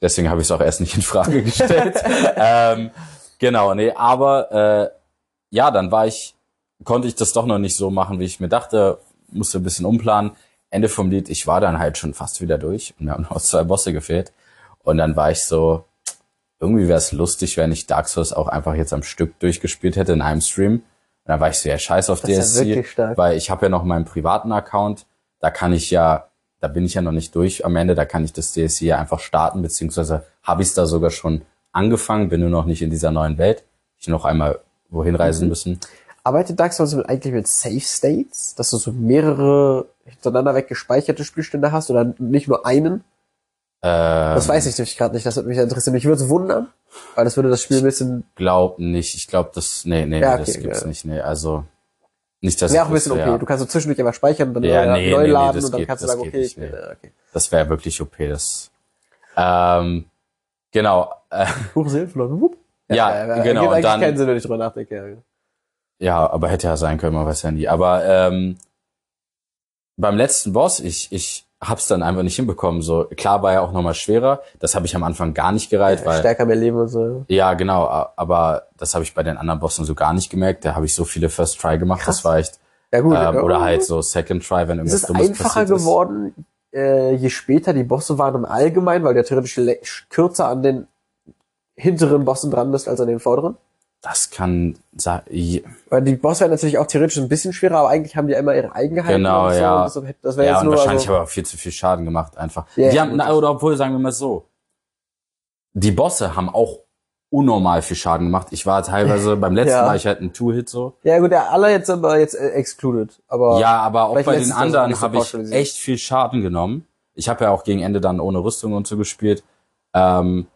deswegen habe ich es auch erst nicht in Frage gestellt. ähm, genau, nee, aber äh, ja, dann war ich, konnte ich das doch noch nicht so machen, wie ich mir dachte, musste ein bisschen umplanen. Ende vom Lied, ich war dann halt schon fast wieder durch und mir haben noch zwei Bosse gefehlt. Und dann war ich so, irgendwie wäre es lustig, wenn ich Dark Souls auch einfach jetzt am Stück durchgespielt hätte in einem Stream. Und dann war ich so, ja, scheiß auf Das ist ja DSC, stark. weil ich habe ja noch meinen privaten Account. Da kann ich ja, da bin ich ja noch nicht durch am Ende, da kann ich das DSC ja einfach starten, beziehungsweise habe ich es da sogar schon angefangen, bin nur noch nicht in dieser neuen Welt. Ich noch einmal wohin reisen Mhm. müssen. Arbeitet Dark Souls eigentlich mit Safe States, dass du so mehrere hintereinander weg gespeicherte Spielstände hast oder nicht nur einen? Ähm, Das weiß ich nämlich gerade nicht, das würde mich interessieren. Mich würde es wundern, weil das würde das Spiel ein bisschen, glaub nicht. Ich glaube, das, nee, nee, Ja, nee, das okay, gibt's ja. nicht. Nee, also nicht, dass wäre auch ein bisschen okay. ja. Du kannst so zwischendurch einfach speichern und dann Ja, neu, nee, neu nee, nee, laden das und dann geht- kannst du sagen, okay, nicht, nee. äh, okay. Das wäre wirklich OP. Das, ähm, genau. Äh, Huch, Seelenverloren. Wupp. Ja, äh, genau, Gibt eigentlich dann- keinen Sinn, wenn ich drüber nachdenke. Ja. Ja, aber hätte ja sein können, man weiß ja nie. Aber ähm, beim letzten Boss, ich, ich hab's dann einfach nicht hinbekommen. So klar war ja auch nochmal schwerer. Das habe ich am Anfang gar nicht gereiht, weil Stärker mehr Leben und so. ja genau. Aber das habe ich bei den anderen Bossen so gar nicht gemerkt. Da habe ich so viele First Try gemacht. Krass. Das war echt Ja gut. ähm, äh, oder halt so Second Try, wenn Ist irgendwas es Dummes einfacher geworden, äh, je später die Bosse waren im Allgemeinen, weil ja theoretisch kürzer an den hinteren Bossen dran bist als an den vorderen? Das kann Weil die Bosse werden natürlich auch theoretisch ein bisschen schwerer, aber eigentlich haben die ja immer ihre Eigenheiten. Genau, so, ja. Das wäre ja und wahrscheinlich also, ich auch viel zu viel Schaden gemacht einfach. Ja, die haben, na, das- oder obwohl sagen wir mal so, die Bosse haben auch unnormal viel Schaden gemacht. Ich war teilweise beim letzten Ja. Mal, ich hatte einen Two-Hit so. Ja gut, der aller jetzt aber jetzt äh, excluded. Aber Ja, aber auch bei den das anderen habe ich echt viel Schaden genommen. Ich habe ja auch gegen Ende dann ohne Rüstung und so gespielt. Ähm,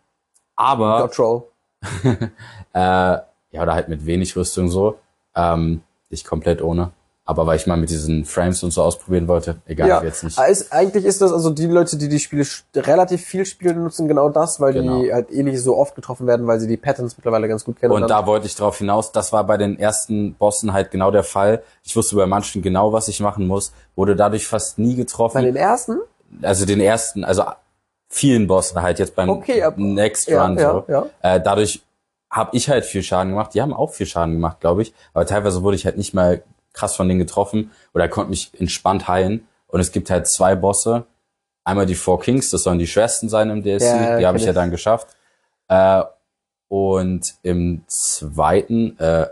aber Dodge Roll. äh, ja, oder halt mit wenig Rüstung so. Ähm, ich komplett ohne. Aber weil ich mal mit diesen Frames und so ausprobieren wollte. Egal, Ja, jetzt nicht. aber ist, eigentlich ist das also die Leute, die die Spiele relativ viel spielen, nutzen genau das, weil die Genau. halt eh nicht so oft getroffen werden, weil sie die Patterns mittlerweile ganz gut kennen. Und dann- da wollte ich drauf hinaus, das war bei den ersten Bossen halt genau der Fall. Ich wusste bei manchen genau, was ich machen muss, wurde dadurch fast nie bei getroffen. den ersten? Also den ersten, also vielen Bossen halt jetzt beim Okay, ab- Next Ja, Run ja, so. ja. Äh, dadurch habe ich halt viel Schaden gemacht. Die haben auch viel Schaden gemacht, glaube ich. Aber teilweise wurde ich halt nicht mal krass von denen getroffen oder konnte mich entspannt heilen. Und es gibt halt zwei Bosse. Einmal die Four Kings, das sollen die Schwestern sein im DLC. Ja, die habe ich ja dann geschafft. Äh, und im zweiten, äh,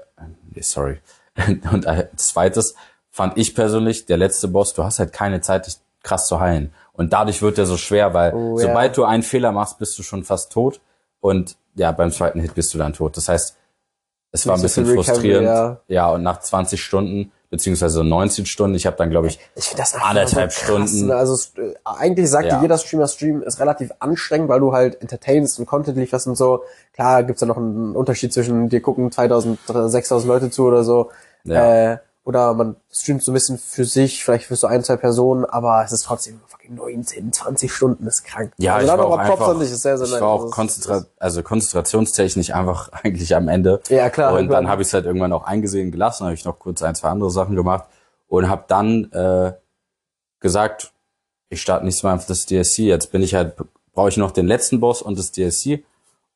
nee, sorry, und äh, zweites fand ich persönlich, der letzte Boss, du hast halt keine Zeit, dich krass zu heilen. Und dadurch wird der so schwer, weil Oh, ja. sobald du einen Fehler machst, bist du schon fast tot. Und ja, beim zweiten Hit bist du dann tot. Das heißt, es war ein bisschen frustrierend. ja. Ja. und nach 20 Stunden, beziehungsweise 19 Stunden, ich habe dann, glaube ich, Ich das Anderthalb so krass, Stunden. Ne? Also äh, eigentlich sagt Ja. jeder Streamer, Stream ist relativ anstrengend, weil du halt entertainst und Content lieferst und so. Klar gibt's da noch einen Unterschied zwischen dir gucken 2000, 6000 Leute zu oder so. Ja. Äh, Oder man streamt so ein bisschen für sich, vielleicht für so ein, zwei Personen, aber es ist trotzdem fucking 19, 20 Stunden, ist krank. Ja, also ich war auch einfach, ist sehr, sehr ich war Also auch es- konzentra also konzentrationstechnisch einfach eigentlich am Ende. Ja, klar, Und irgendwann. dann habe ich es halt irgendwann auch eingesehen gelassen, habe ich noch kurz ein, zwei andere Sachen gemacht und habe dann äh, gesagt, ich starte nicht mehr auf das DSC. Jetzt bin ich halt, brauche ich noch den letzten Boss und das DSC.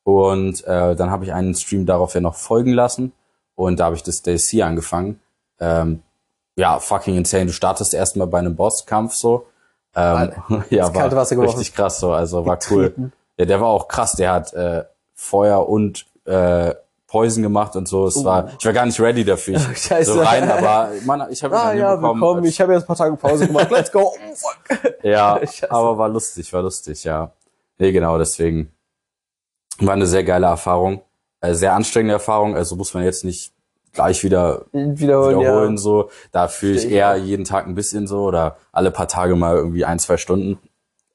Und äh, dann habe ich einen Stream daraufhin noch folgen lassen und da habe ich das DSC angefangen. Ähm, ja, fucking insane. Du startest erstmal bei einem Bosskampf so. Ähm, ja, geworfen. richtig krass so. Also war cool. Getreten. Ja, der war auch krass. Der hat äh, Feuer und äh, Poison gemacht und so. Es war, ich war gar nicht ready dafür. Ich, Oh, Scheiße. So rein, aber man, ich habe Ah ja, hinbekommen. willkommen. Ich habe jetzt ein paar Tage Pause gemacht. Let's go. Oh, fuck. Ja, Scheiße. aber war lustig, war lustig, ja. Nee, genau, deswegen war eine sehr geile Erfahrung. Äh, sehr anstrengende Erfahrung, also muss man jetzt nicht gleich wieder Wiederholen, wiederholen, ja. so. Da fühle ich eher jeden Tag ein bisschen so oder alle paar Tage mal irgendwie ein, zwei Stunden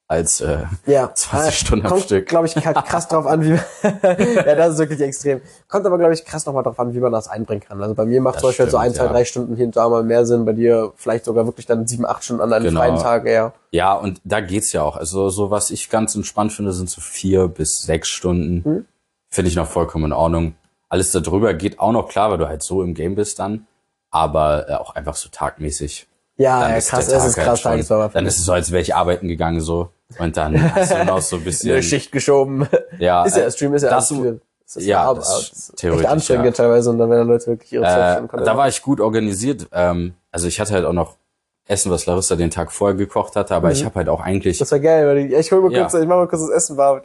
als äh, Ja, 20 Stunden am kommt, Stück. glaube ich, halt krass drauf an, wie ja, das ist wirklich extrem. Kommt aber, glaube ich, krass nochmal drauf an, wie man das einbringen kann. Also bei mir macht Das zum Beispiel so ein, zwei, ja. drei Stunden hier und da mal mehr Sinn. Bei dir vielleicht sogar wirklich dann sieben, acht Stunden an einem Genau. freien Tag eher. Ja, und da geht's ja auch. Also so was ich ganz entspannt finde, sind so vier bis sechs Stunden. Mhm. Finde ich noch vollkommen in Ordnung. Alles darüber geht auch noch klar, weil du halt so im Game bist dann. Aber äh, auch einfach so tagmäßig. Ja, Dann ja ist krass, es ist halt krass schon- tagesform. Dann ist es so, als wäre ich arbeiten gegangen so. Und dann hast du noch so ein eine bisschen. Schicht geschoben. Ja, ist ja, äh, Stream ist ja das- viel. Das ist ja, Arbeit, das ist theoretisch, echt anstrengend ja. teilweise und dann werden Leute wirklich ihre Zeit Äh, da war ich gut organisiert. Ähm, also ich hatte halt auch noch Essen, was Larissa den Tag vorher gekocht hatte, aber ich habe halt auch eigentlich Mhm. Das war geil, weil ich, ich hol mal Ja. kurz, ich mach mal kurz das Essen war.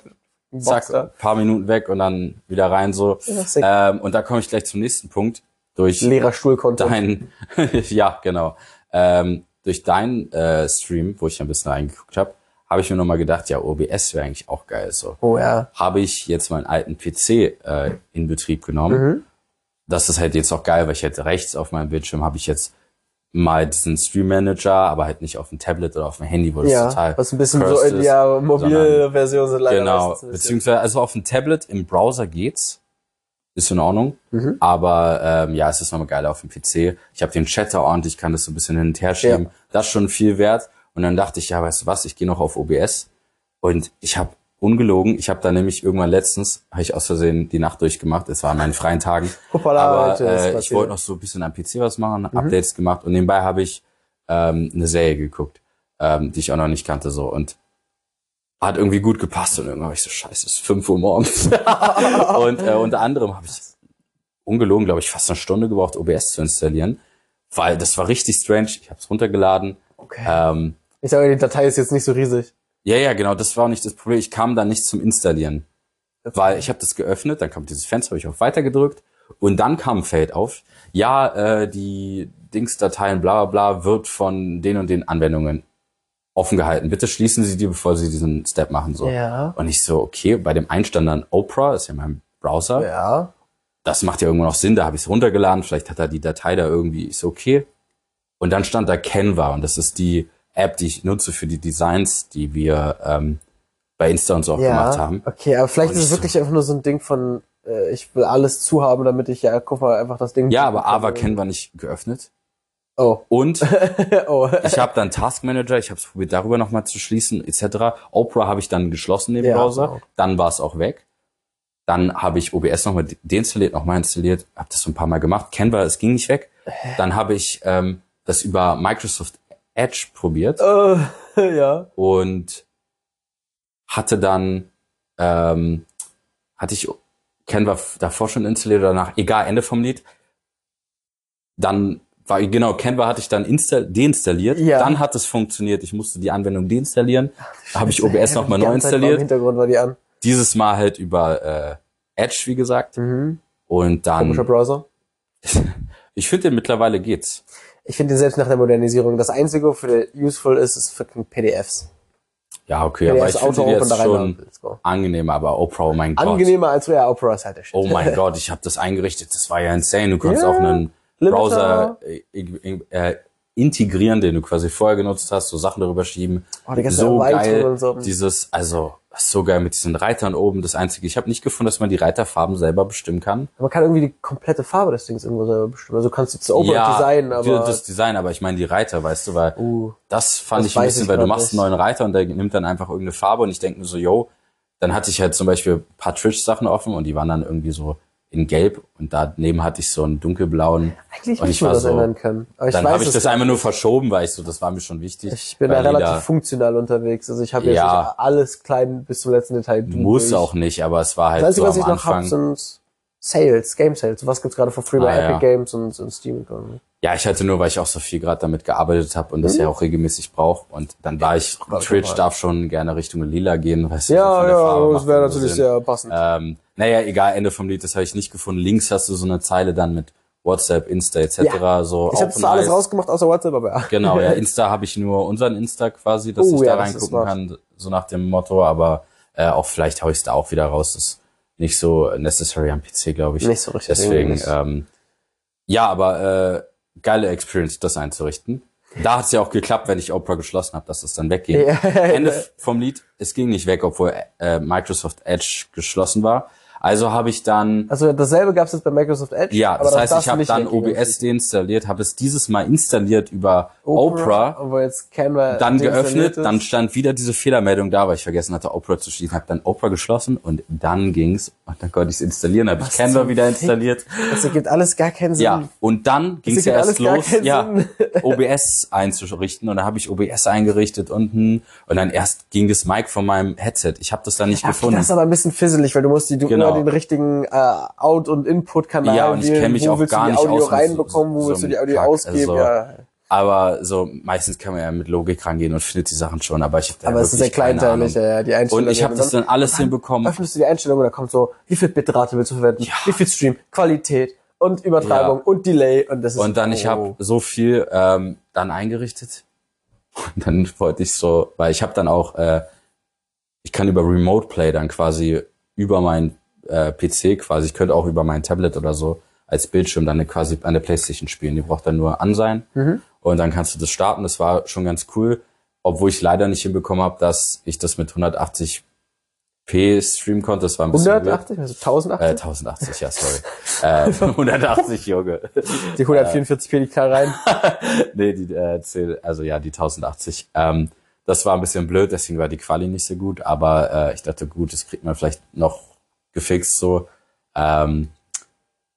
Ein zack, Boxer. paar Minuten weg und dann wieder rein so. Ja, ähm, und da komme ich gleich zum nächsten Punkt. Durch Leerer Stuhl-Content. dein, ja, genau. Ähm, durch deinen äh, Stream, wo ich ein bisschen reingeguckt habe, habe ich mir nochmal gedacht, ja, OBS wäre eigentlich auch geil. So Oh ja. habe ich jetzt meinen alten PC äh, in Betrieb genommen. Das ist halt jetzt auch geil, weil ich halt rechts auf meinem Bildschirm habe ich jetzt mal diesen Stream Manager, aber halt nicht auf dem Tablet oder auf dem Handy, wo das Ja, total was ein bisschen so in der Mobilversion sind leider Genau, beziehungsweise also auf dem Tablet im Browser geht's, ist in Ordnung, Mhm. aber ähm, ja, es ist nochmal geil auf dem PC. Ich habe den Chatter ordentlich, kann das so ein bisschen hin und her schieben. Ja. Das ist schon viel wert. Und dann dachte ich, ja, weißt du was, ich gehe noch auf OBS und ich habe ungelogen, ich habe da nämlich irgendwann letztens, habe ich aus Versehen die Nacht durchgemacht, es war an meinen freien Tagen, Hoppala, aber äh, ich wollte noch so ein bisschen am PC was machen, Mhm. Updates gemacht und nebenbei habe ich ähm, eine Serie geguckt, ähm, die ich auch noch nicht kannte so und hat irgendwie gut gepasst und irgendwann war ich so, scheiße, es ist 5 Uhr morgens. und äh, unter anderem habe ich ungelogen, glaube ich, fast eine Stunde gebraucht, OBS zu installieren, weil das war richtig strange. Ich habe es runtergeladen. Okay. Ähm, Ich sage, die Datei ist jetzt nicht so riesig. Ja, ja, genau, das war auch nicht das Problem. Ich kam dann nicht zum Installieren, weil ich habe das geöffnet, dann kam dieses Fenster, habe ich auf Weiter gedrückt und dann kam ein Feld auf. Ja, äh, die Dingsdateien, bla bla bla, wird von den und den Anwendungen offen gehalten. Bitte schließen Sie die, bevor Sie diesen Step machen. So. Ja. Und ich so, okay, bei dem Einstand dann Opera, ist ja mein Browser. Ja. Das macht ja irgendwo noch Sinn, da habe ich es runtergeladen, vielleicht hat er die Datei da irgendwie, ist okay. Und dann stand da Canva und das ist die App, die ich nutze für die Designs, die wir ähm, bei Insta und so auch gemacht Ja. haben. Okay, aber vielleicht Und ist es so- wirklich einfach nur so ein Ding von, äh, ich will alles zuhaben, damit ich ja, guck mal, einfach das Ding. Ja, aber A war Canva nicht geöffnet. Oh. Und oh. ich habe dann Task Manager, ich habe es probiert, darüber nochmal zu schließen, etc. Opera habe ich dann geschlossen, den Ja, Browser. genau. Dann war es auch weg. Dann habe ich OBS nochmal deinstalliert, nochmal installiert, habe das so ein paar Mal gemacht. Canva, es ging nicht weg. Dann habe ich ähm, das über Microsoft Edge probiert Äh, ja. und hatte dann, ähm, hatte ich Canva davor schon installiert oder danach, egal, Ende vom Lied. Dann war, genau, Canva hatte ich dann install, deinstalliert, Ja. dann hat es funktioniert, ich musste die Anwendung deinstallieren, habe ich OBS nochmal neu war Im installiert, Hintergrund war die an. dieses Mal halt über äh, Edge, wie gesagt, Mhm. und Komischer dann, Browser. ich finde, mittlerweile geht's. Ich finde selbst nach der Modernisierung, das Einzige, wofür der useful ist, ist fucking PDFs. Ja, okay, aber ich PDFs finde jetzt schon angenehmer, aber Opera, oh mein Gott. Angenehmer als ja, Opera ist halt der Shit. Oh mein Gott, ich habe das eingerichtet. Das war ja insane. Du konntest Ja, auch einen Limiter. Browser äh, äh, integrieren, den du quasi vorher genutzt hast, so Sachen darüber schieben. Oh, die ganzen so geil. und so. Dieses, also das ist so geil mit diesen Reitern oben. Das Einzige, ich habe nicht gefunden, dass man die Reiterfarben selber bestimmen kann. Man kann irgendwie die komplette Farbe des Dings irgendwo selber bestimmen. Also du kannst jetzt Ober Design, aber. Das Design, aber ich meine die Reiter, weißt du, weil Uh, das fand Das ich ein bisschen, ich weil du machst nicht. einen neuen Reiter und der nimmt dann einfach irgendeine Farbe und ich denke mir so, yo, dann hatte ich halt zum Beispiel ein paar Twitch-Sachen offen und die waren dann irgendwie so in Gelb und daneben hatte ich so einen dunkelblauen. eigentlich und ich ich war das so, ändern können. Aber ich dann habe ich das einmal nur verschoben, weil ich so, das war mir schon wichtig. Ich bin da relativ funktional unterwegs. Also ich habe jetzt Ja. nicht alles klein bis zum letzten Detail. muss auch nicht, aber es war halt Das Einzige, so was ich am noch habe, Anfang. sind Sales, Game Sales. Was gibt's gerade für free bei Ah, Epic ja. Games und, und Steam? Ja, ich hatte nur, weil ich auch so viel gerade damit gearbeitet habe und das ja auch regelmäßig brauche. Und dann war ich, Twitch darf schon gerne Richtung Lila gehen, weißt du, so Ja, ja, das wäre natürlich Sinn. sehr passend. Ähm, naja, egal, Ende vom Lied, das habe ich nicht gefunden. Links hast du so eine Zeile dann mit WhatsApp, Insta etc. Ja. so ich habe zwar alles rausgemacht außer WhatsApp, aber ja. Genau, ja, Insta habe ich nur unseren Insta quasi, dass Oh, ich da ja, das ist reingucken kann, so nach dem Motto, aber äh, auch vielleicht hau ich es da auch wieder raus. Das nicht so necessary am PC, glaube ich. Nicht so richtig. Deswegen, ähm, ja, aber äh, geile Experience, das einzurichten. Da hat es ja auch geklappt, wenn ich Oprah geschlossen habe, dass das dann wegging. Ende vom Lied, es ging nicht weg, obwohl äh, Microsoft Edge geschlossen war. Also habe ich dann Also dasselbe gab es jetzt bei Microsoft Edge. ja, aber das heißt, darfst ich habe dann. OBS deinstalliert, habe es dieses Mal installiert über Oprah, Und wo jetzt Canva dann geöffnet, ist. dann stand wieder diese Fehlermeldung da, weil ich vergessen hatte, Oprah zu schließen, habe dann Oprah geschlossen und dann ging's und dann konnte ich es installieren, habe ich Canva wieder Fick? installiert. Das ergibt alles gar keinen Sinn. Ja, und dann ging's ja ergibt erst los, ja. OBS einzurichten und dann habe ich OBS eingerichtet unten und dann erst ging das Mic von meinem Headset. Ich habe das dann nicht Ja, gefunden. Das ist aber ein bisschen fizzelig, weil du musst die, du Genau. Immer den richtigen äh, Out- und Input-Kanal Ja, und ich wählen. kenn mich wo auch willst gar du die nicht Audio aus mit reinbekommen, wo so willst du die Audio Kack. ausgeben? Also, ja. Aber so meistens kann man ja mit Logik rangehen und findet die Sachen schon. Aber ich hab da Aber es ist sehr kleinteilig, ja, ja, die Einstellungen. Und ich habe das dann alles hinbekommen. Öffnest du die Einstellung und da kommt so, wie viel Bitrate willst du verwenden, wie viel Stream, Qualität und Übertragung Ja. und Delay und das ist Und dann, ich oh. habe so viel ähm, dann eingerichtet. Und dann wollte ich so, weil ich habe dann auch, äh, ich kann über Remote Play dann quasi über mein äh, PC quasi, ich könnte auch über mein Tablet oder so als Bildschirm dann quasi an der Playstation spielen. Die braucht dann nur an sein Mhm. und dann kannst du das starten. Das war schon ganz cool, obwohl ich leider nicht hinbekommen habe, dass ich das mit 180p streamen konnte. Das war ein bisschen weird. 180, also 1080, Äh, 1080, ja, sorry. äh, 180, Junge. die 144p liegt da rein. nee, die äh, zähl- also ja, die 1080. Ähm, das war ein bisschen blöd, deswegen war die Quali nicht so gut, aber äh, ich dachte, gut, das kriegt man vielleicht noch gefixt so. Ähm,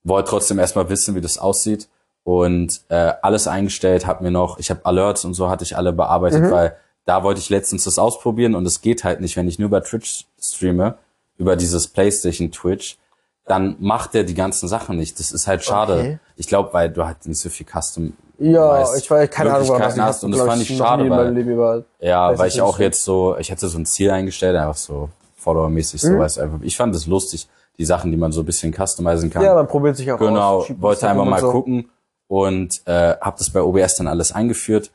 wollte trotzdem erstmal wissen, wie das aussieht und äh, alles eingestellt, hab mir noch, ich habe Alerts und so hatte ich alle bearbeitet, weil da wollte ich letztens das ausprobieren und es geht halt nicht, wenn ich nur über Twitch streame, über dieses PlayStation Twitch, dann macht der die ganzen Sachen nicht. Das ist halt schade. Okay. Ich glaube, weil du halt nicht so viel Custom Ja, weißt, ich weiß, keine Ahnung, was hast und das fand ich schade, weil ja, weil ich auch jetzt so, ich hatte so ein Ziel eingestellt, einfach so Follower-mäßig, so Mhm. weißt du, einfach. Ich fand es lustig, die Sachen, die man so ein bisschen customizen kann. Ja, man probiert sich auch genau, aus. wollte einfach mal so. gucken und äh, habe das bei OBS dann alles eingeführt,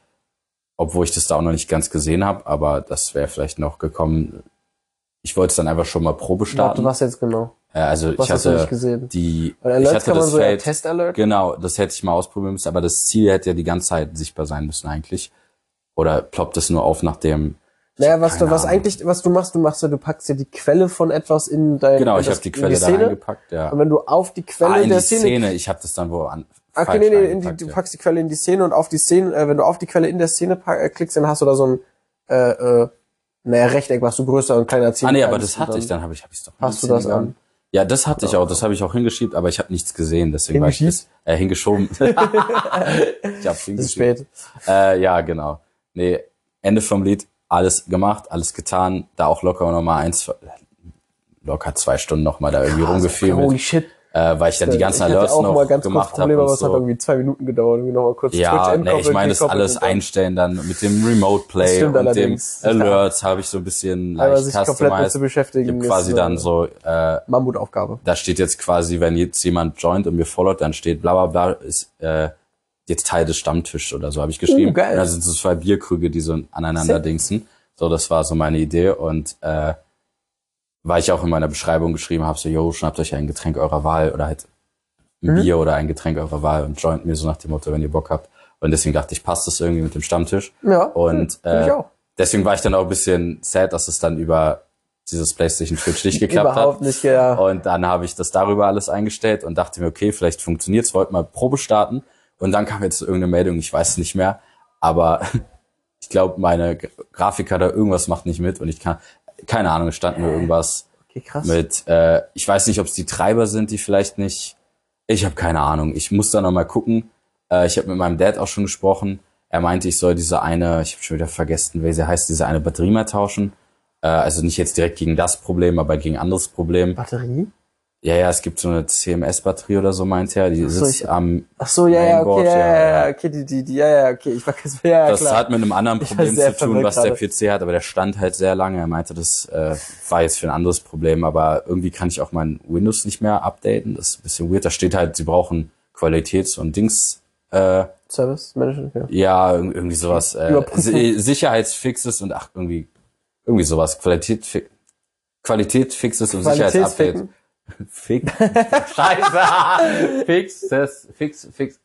obwohl ich das da auch noch nicht ganz gesehen habe, aber das wäre vielleicht noch gekommen. Ich wollte es dann einfach schon mal Probe starten. was jetzt genau? Äh, also Was ich hast du nicht hatte gesehen? die, Weil ich Alerts hatte kann man das so ja Feld, Test-Alert. Genau, das hätte ich mal ausprobieren müssen, aber das Ziel hätte ja die ganze Zeit sichtbar sein müssen eigentlich. Oder ploppt es nur auf nach dem. Naja, was du, was Ahnung. eigentlich, was du machst, du machst ja, du packst ja die Quelle von etwas in dein, Genau, ich habe die Quelle da Szene. reingepackt, ja. Und wenn du auf die Quelle Ah, in der die Szene, Szene, ich habe das dann wo an. Okay, falsch nee, nee, in die, du ja. packst die Quelle in die Szene und auf die Szene, äh, wenn du auf die Quelle in der Szene pack, äh, klickst, dann hast du da so ein, äh, äh, naja, Rechteck, was du größer und kleiner ziehen Ah nee, aber das hatte Und ich, dann habe ich, hab ich's doch. Hast die du das an? Ja, das hatte ich auch, das habe ich auch hingeschiebt, aber ich habe nichts gesehen, deswegen war ich das, äh, hingeschoben. ich hab's ist hingeschiebt. spät. Äh, ja, genau. Nee, Ende vom Lied, alles gemacht, alles getan, da auch locker noch mal eins, locker zwei Stunden noch mal da irgendwie rumgefilmt, Holy shit. äh, weil ich dann die ganzen ich Alerts auch noch mal ganz gemacht habe aber es hat so. irgendwie zwei Minuten gedauert, irgendwie nochmal kurz Ja, Twitch nee, ich meine, das alles einstellen dann mit dem Remote Play und dem. Alerts habe ich so ein bisschen Aber leicht sich komplett mit zu customized. Ich beschäftigen, habe quasi dann äh, so, äh, Mammutaufgabe. da steht jetzt quasi, wenn jetzt jemand joint und mir followt, dann steht bla bla bla, ist äh, jetzt Teil des Stammtischs oder so, habe ich geschrieben. Uh, geil. Sind so zwei Bierkrüge, die so aneinander Sick. dingsen. So, das war so meine Idee und äh, weil ich auch in meiner Beschreibung geschrieben habe, so, yo, schnappt euch ein Getränk eurer Wahl oder halt ein Mhm. Bier oder ein Getränk eurer Wahl und joint mir so nach dem Motto, wenn ihr Bock habt. Und deswegen dachte ich, passt das irgendwie mit dem Stammtisch. Ja, Und ich äh, deswegen war ich dann auch ein bisschen sad, dass es dann über dieses PlayStation Twitch nicht geklappt Überhaupt hat. nicht, ja. Und dann habe ich das darüber alles eingestellt und dachte mir, okay, vielleicht funktioniert's, wollte mal Probe starten. Und dann kam jetzt irgendeine Meldung, ich weiß es nicht mehr, aber ich glaube, meine Grafiker da irgendwas macht nicht mit und ich kann, keine Ahnung, stand mir irgendwas Okay, krass. mit, äh, ich weiß nicht, ob es die Treiber sind, die vielleicht nicht, ich habe keine Ahnung, ich muss da nochmal gucken. Äh, ich habe mit meinem Dad auch schon gesprochen. Er meinte, ich soll diese eine, ich habe schon wieder vergessen, wie sie heißt, diese eine Batterie mal tauschen. Äh, also nicht jetzt direkt gegen das Problem, aber gegen anderes Problem. Batterie? Ja, ja, es gibt so eine CMS-Batterie oder so, meint er. Die so, sitzt ich- am. Ach so, ja, ja, Mainboard, okay, ja, ja, ja, ja. ja, okay, die, die, die, ja, ja, okay, ich weiß, ja, ja, Das klar. hat mit einem anderen war Problem zu tun, was der. PC hat, aber der stand halt sehr lange. Er meinte, das äh, war jetzt für ein anderes Problem, aber irgendwie kann ich auch mein Windows nicht mehr updaten. Das ist ein bisschen weird. Da steht halt, sie brauchen Qualitäts- und Dings. Äh, Service Management, ja. ja, irg- irgendwie sowas. Äh, Sicherheitsfixes und ach, irgendwie, irgendwie sowas. Qualität, Qualitätfixes und Sicherheitsupdate. Fix. Scheiße. Fixes, fix, fix.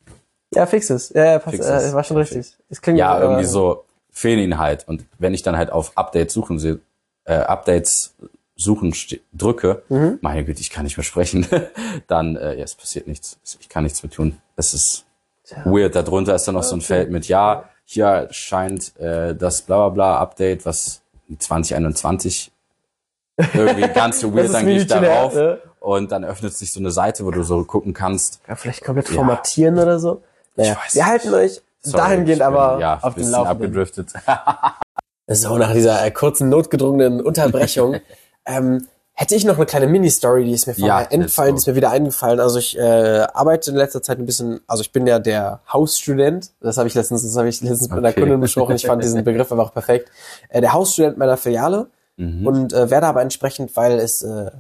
Ja, Fixes. Ja, ja, passt, äh, war schon richtig. Es klingt, Ja, äh, irgendwie so fehlen ihnen halt. Und wenn ich dann halt auf Updates suchen sehe, äh, Updates suchen drücke, Mhm. meine Güte, ich kann nicht mehr sprechen, dann, äh, ja, es passiert nichts. Ich kann nichts mehr tun. Es ist weird. Darunter ist dann noch so ein Feld mit, ja, hier scheint äh, das bla bla bla Update, was 2021 irgendwie ganz so Das weird, dann gehe ich darauf ne? Und dann öffnet sich so eine Seite, wo du so gucken kannst. Ja, vielleicht komplett Ja. formatieren oder so. Naja, weiß wir halten euch Sorry, dahingehend ich bin, aber ja, auf bisschen Laufenden. abgedriftet. So, nach dieser äh, kurzen, notgedrungenen Unterbrechung ähm, hätte ich noch eine kleine Mini-Story, die ist mir vorher Ja, entfallen, die ist mir wieder eingefallen. Also ich äh, arbeite in letzter Zeit ein bisschen, also ich bin ja der Hausstudent, das habe ich letztens, das habe ich letztens mit einer Okay. Kundin besprochen, ich fand diesen Begriff einfach perfekt. Äh, der Hausstudent meiner Filiale Mhm. und äh, werde aber entsprechend, weil es äh,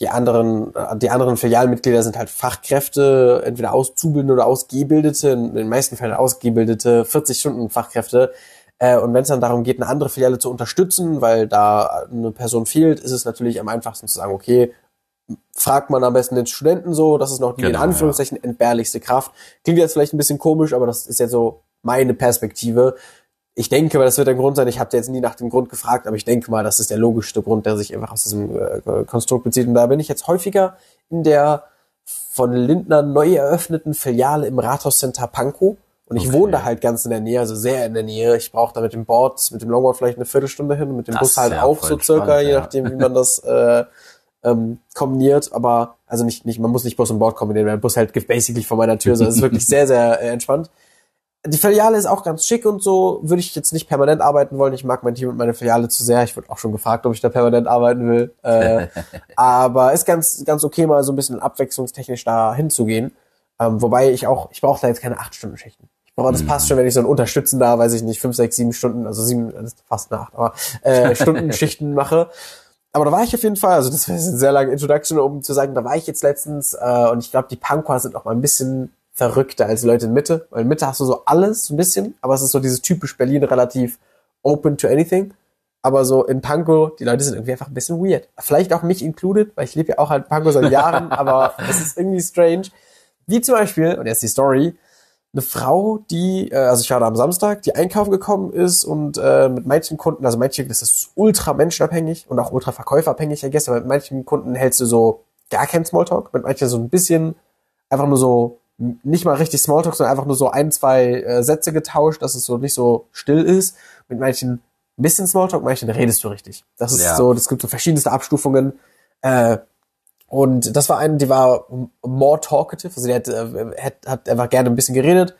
die anderen, die anderen Filialmitglieder sind halt Fachkräfte, entweder Auszubildende oder Ausgebildete, in den meisten Fällen Ausgebildete, 40 Stunden Fachkräfte. Äh, und wenn es dann darum geht, eine andere Filiale zu unterstützen, weil da eine Person fehlt, ist es natürlich am einfachsten zu sagen, okay, fragt man am besten den Studenten so, das ist noch die in Genau, Anführungszeichen entbehrlichste Kraft. Klingt jetzt vielleicht ein bisschen komisch, aber das ist jetzt so meine Perspektive. Ich denke, das wird der Grund sein. Ich habe jetzt nie nach dem Grund gefragt, aber ich denke mal, das ist der logischste Grund, der sich einfach aus diesem äh, Konstrukt bezieht. Und da bin ich jetzt häufiger in der von Lindner neu eröffneten Filiale im Rathauscenter Pankow. Und ich Okay. wohne da halt ganz in der Nähe, also sehr in der Nähe. Ich brauche da mit dem Board, mit dem Longboard vielleicht eine Viertelstunde hin und mit dem Das Bus halt ja auch so circa, entspannt, je ja. nachdem, wie man das äh, ähm, kombiniert. Aber also nicht, nicht, man muss nicht Bus und Board kombinieren, weil der Bus halt basically vor meiner Tür. So, es ist wirklich sehr, sehr äh, entspannt. Die Filiale ist auch ganz schick und so. Würde ich jetzt nicht permanent arbeiten wollen. Ich mag mein Team und meine Filiale zu sehr. Ich wurde auch schon gefragt, ob ich da permanent arbeiten will. Äh, aber ist ganz, ganz okay, mal so ein bisschen abwechslungstechnisch da hinzugehen. Ähm, wobei ich auch, ich brauche da jetzt keine acht Stunden Schichten. Ich brauche, das passt schon, wenn ich so ein Unterstützen da, weiß ich nicht, fünf, sechs, sieben Stunden, also sieben, das ist fast eine acht, aber äh, Stunden Schichten mache. Aber da war ich auf jeden Fall, also das war jetzt eine sehr lange Introduction, um zu sagen, da war ich jetzt letztens äh, und ich glaube, die Pankower sind noch mal ein bisschen verrückter als die Leute in Mitte, weil in Mitte hast du so alles so ein bisschen, aber es ist so dieses typisch Berlin relativ open to anything. Aber so in Pankow, die Leute sind irgendwie einfach ein bisschen weird. Vielleicht auch mich included, weil ich lebe ja auch halt in Pankow seit Jahren, aber es ist irgendwie strange. Wie zum Beispiel, und jetzt die Story, eine Frau, die, äh, also ich war da am Samstag, die einkaufen gekommen ist und äh, mit manchen Kunden, also manche, das ist ultra menschenabhängig und auch ultra verkäuferabhängig, I guess, aber mit manchen Kunden hältst du so gar keinen Smalltalk, mit manchen so ein bisschen einfach nur so, nicht mal richtig Smalltalk, sondern einfach nur so ein, zwei äh, Sätze getauscht, dass es so nicht so still ist. Mit manchen ein bisschen Smalltalk, manchen redest du richtig. Das ist Ja. so, das gibt so verschiedenste Abstufungen. Äh, und das war eine, die war more talkative, also die hat, äh, hat, hat einfach gerne ein bisschen geredet.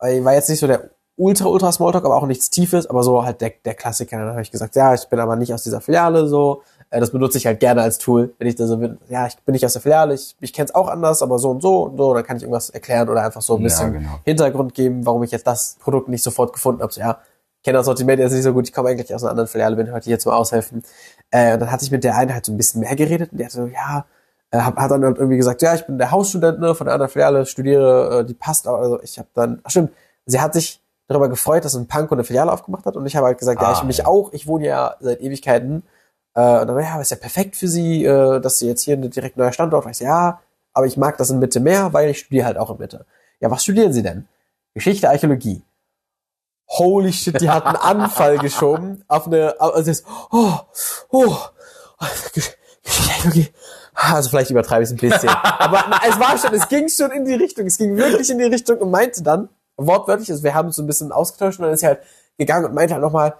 Äh, War jetzt nicht so der ultra, ultra Smalltalk, aber auch nichts Tiefes, aber so halt der, der Klassiker. Dann habe ich gesagt, ja, ich bin aber nicht aus dieser Filiale so. Äh, Das benutze ich halt gerne als Tool, wenn ich da so bin. Ja, ich bin nicht aus der Filiale, ich, ich kenne es auch anders, aber so und so und so. Dann kann ich irgendwas erklären oder einfach so ein Ja, bisschen genau. Hintergrund geben, warum ich jetzt das Produkt nicht sofort gefunden habe. So, ja, kenne das Sortiment jetzt nicht so gut, ich komme eigentlich aus einer anderen Filiale, bin heute hier zum Aushelfen. Äh, und dann hatte ich mit der einen halt so ein bisschen mehr geredet und der hat so, ja, äh, hat, hat dann halt irgendwie gesagt, ja, ich bin der Hausstudent ne, von der anderen Filiale, studiere, äh, die passt auch. Also ich habe dann, ach stimmt, sie hat sich darüber gefreut, dass ein Panko eine Filiale aufgemacht hat und ich habe halt gesagt, ja, Ah, ich mich ja. auch, ich wohne ja seit Ewigkeiten. Äh, und dann, ja, ist ja perfekt für sie, äh, dass sie jetzt hier ein direkt neuer Standort. Ich so, ja, aber ich mag das in Mitte mehr, weil ich studiere halt auch in Mitte. Ja, was studieren Sie denn? Geschichte, Archäologie. Holy shit, die hat einen Anfall geschoben auf eine, also das, oh, oh, okay. Also vielleicht übertreibe ich es ein bisschen. Aber na, es war schon, es ging schon in die Richtung. Es ging wirklich in die Richtung und meinte dann, wortwörtlich, also wir haben uns so ein bisschen ausgetauscht und dann ist sie halt gegangen und meinte halt nochmal,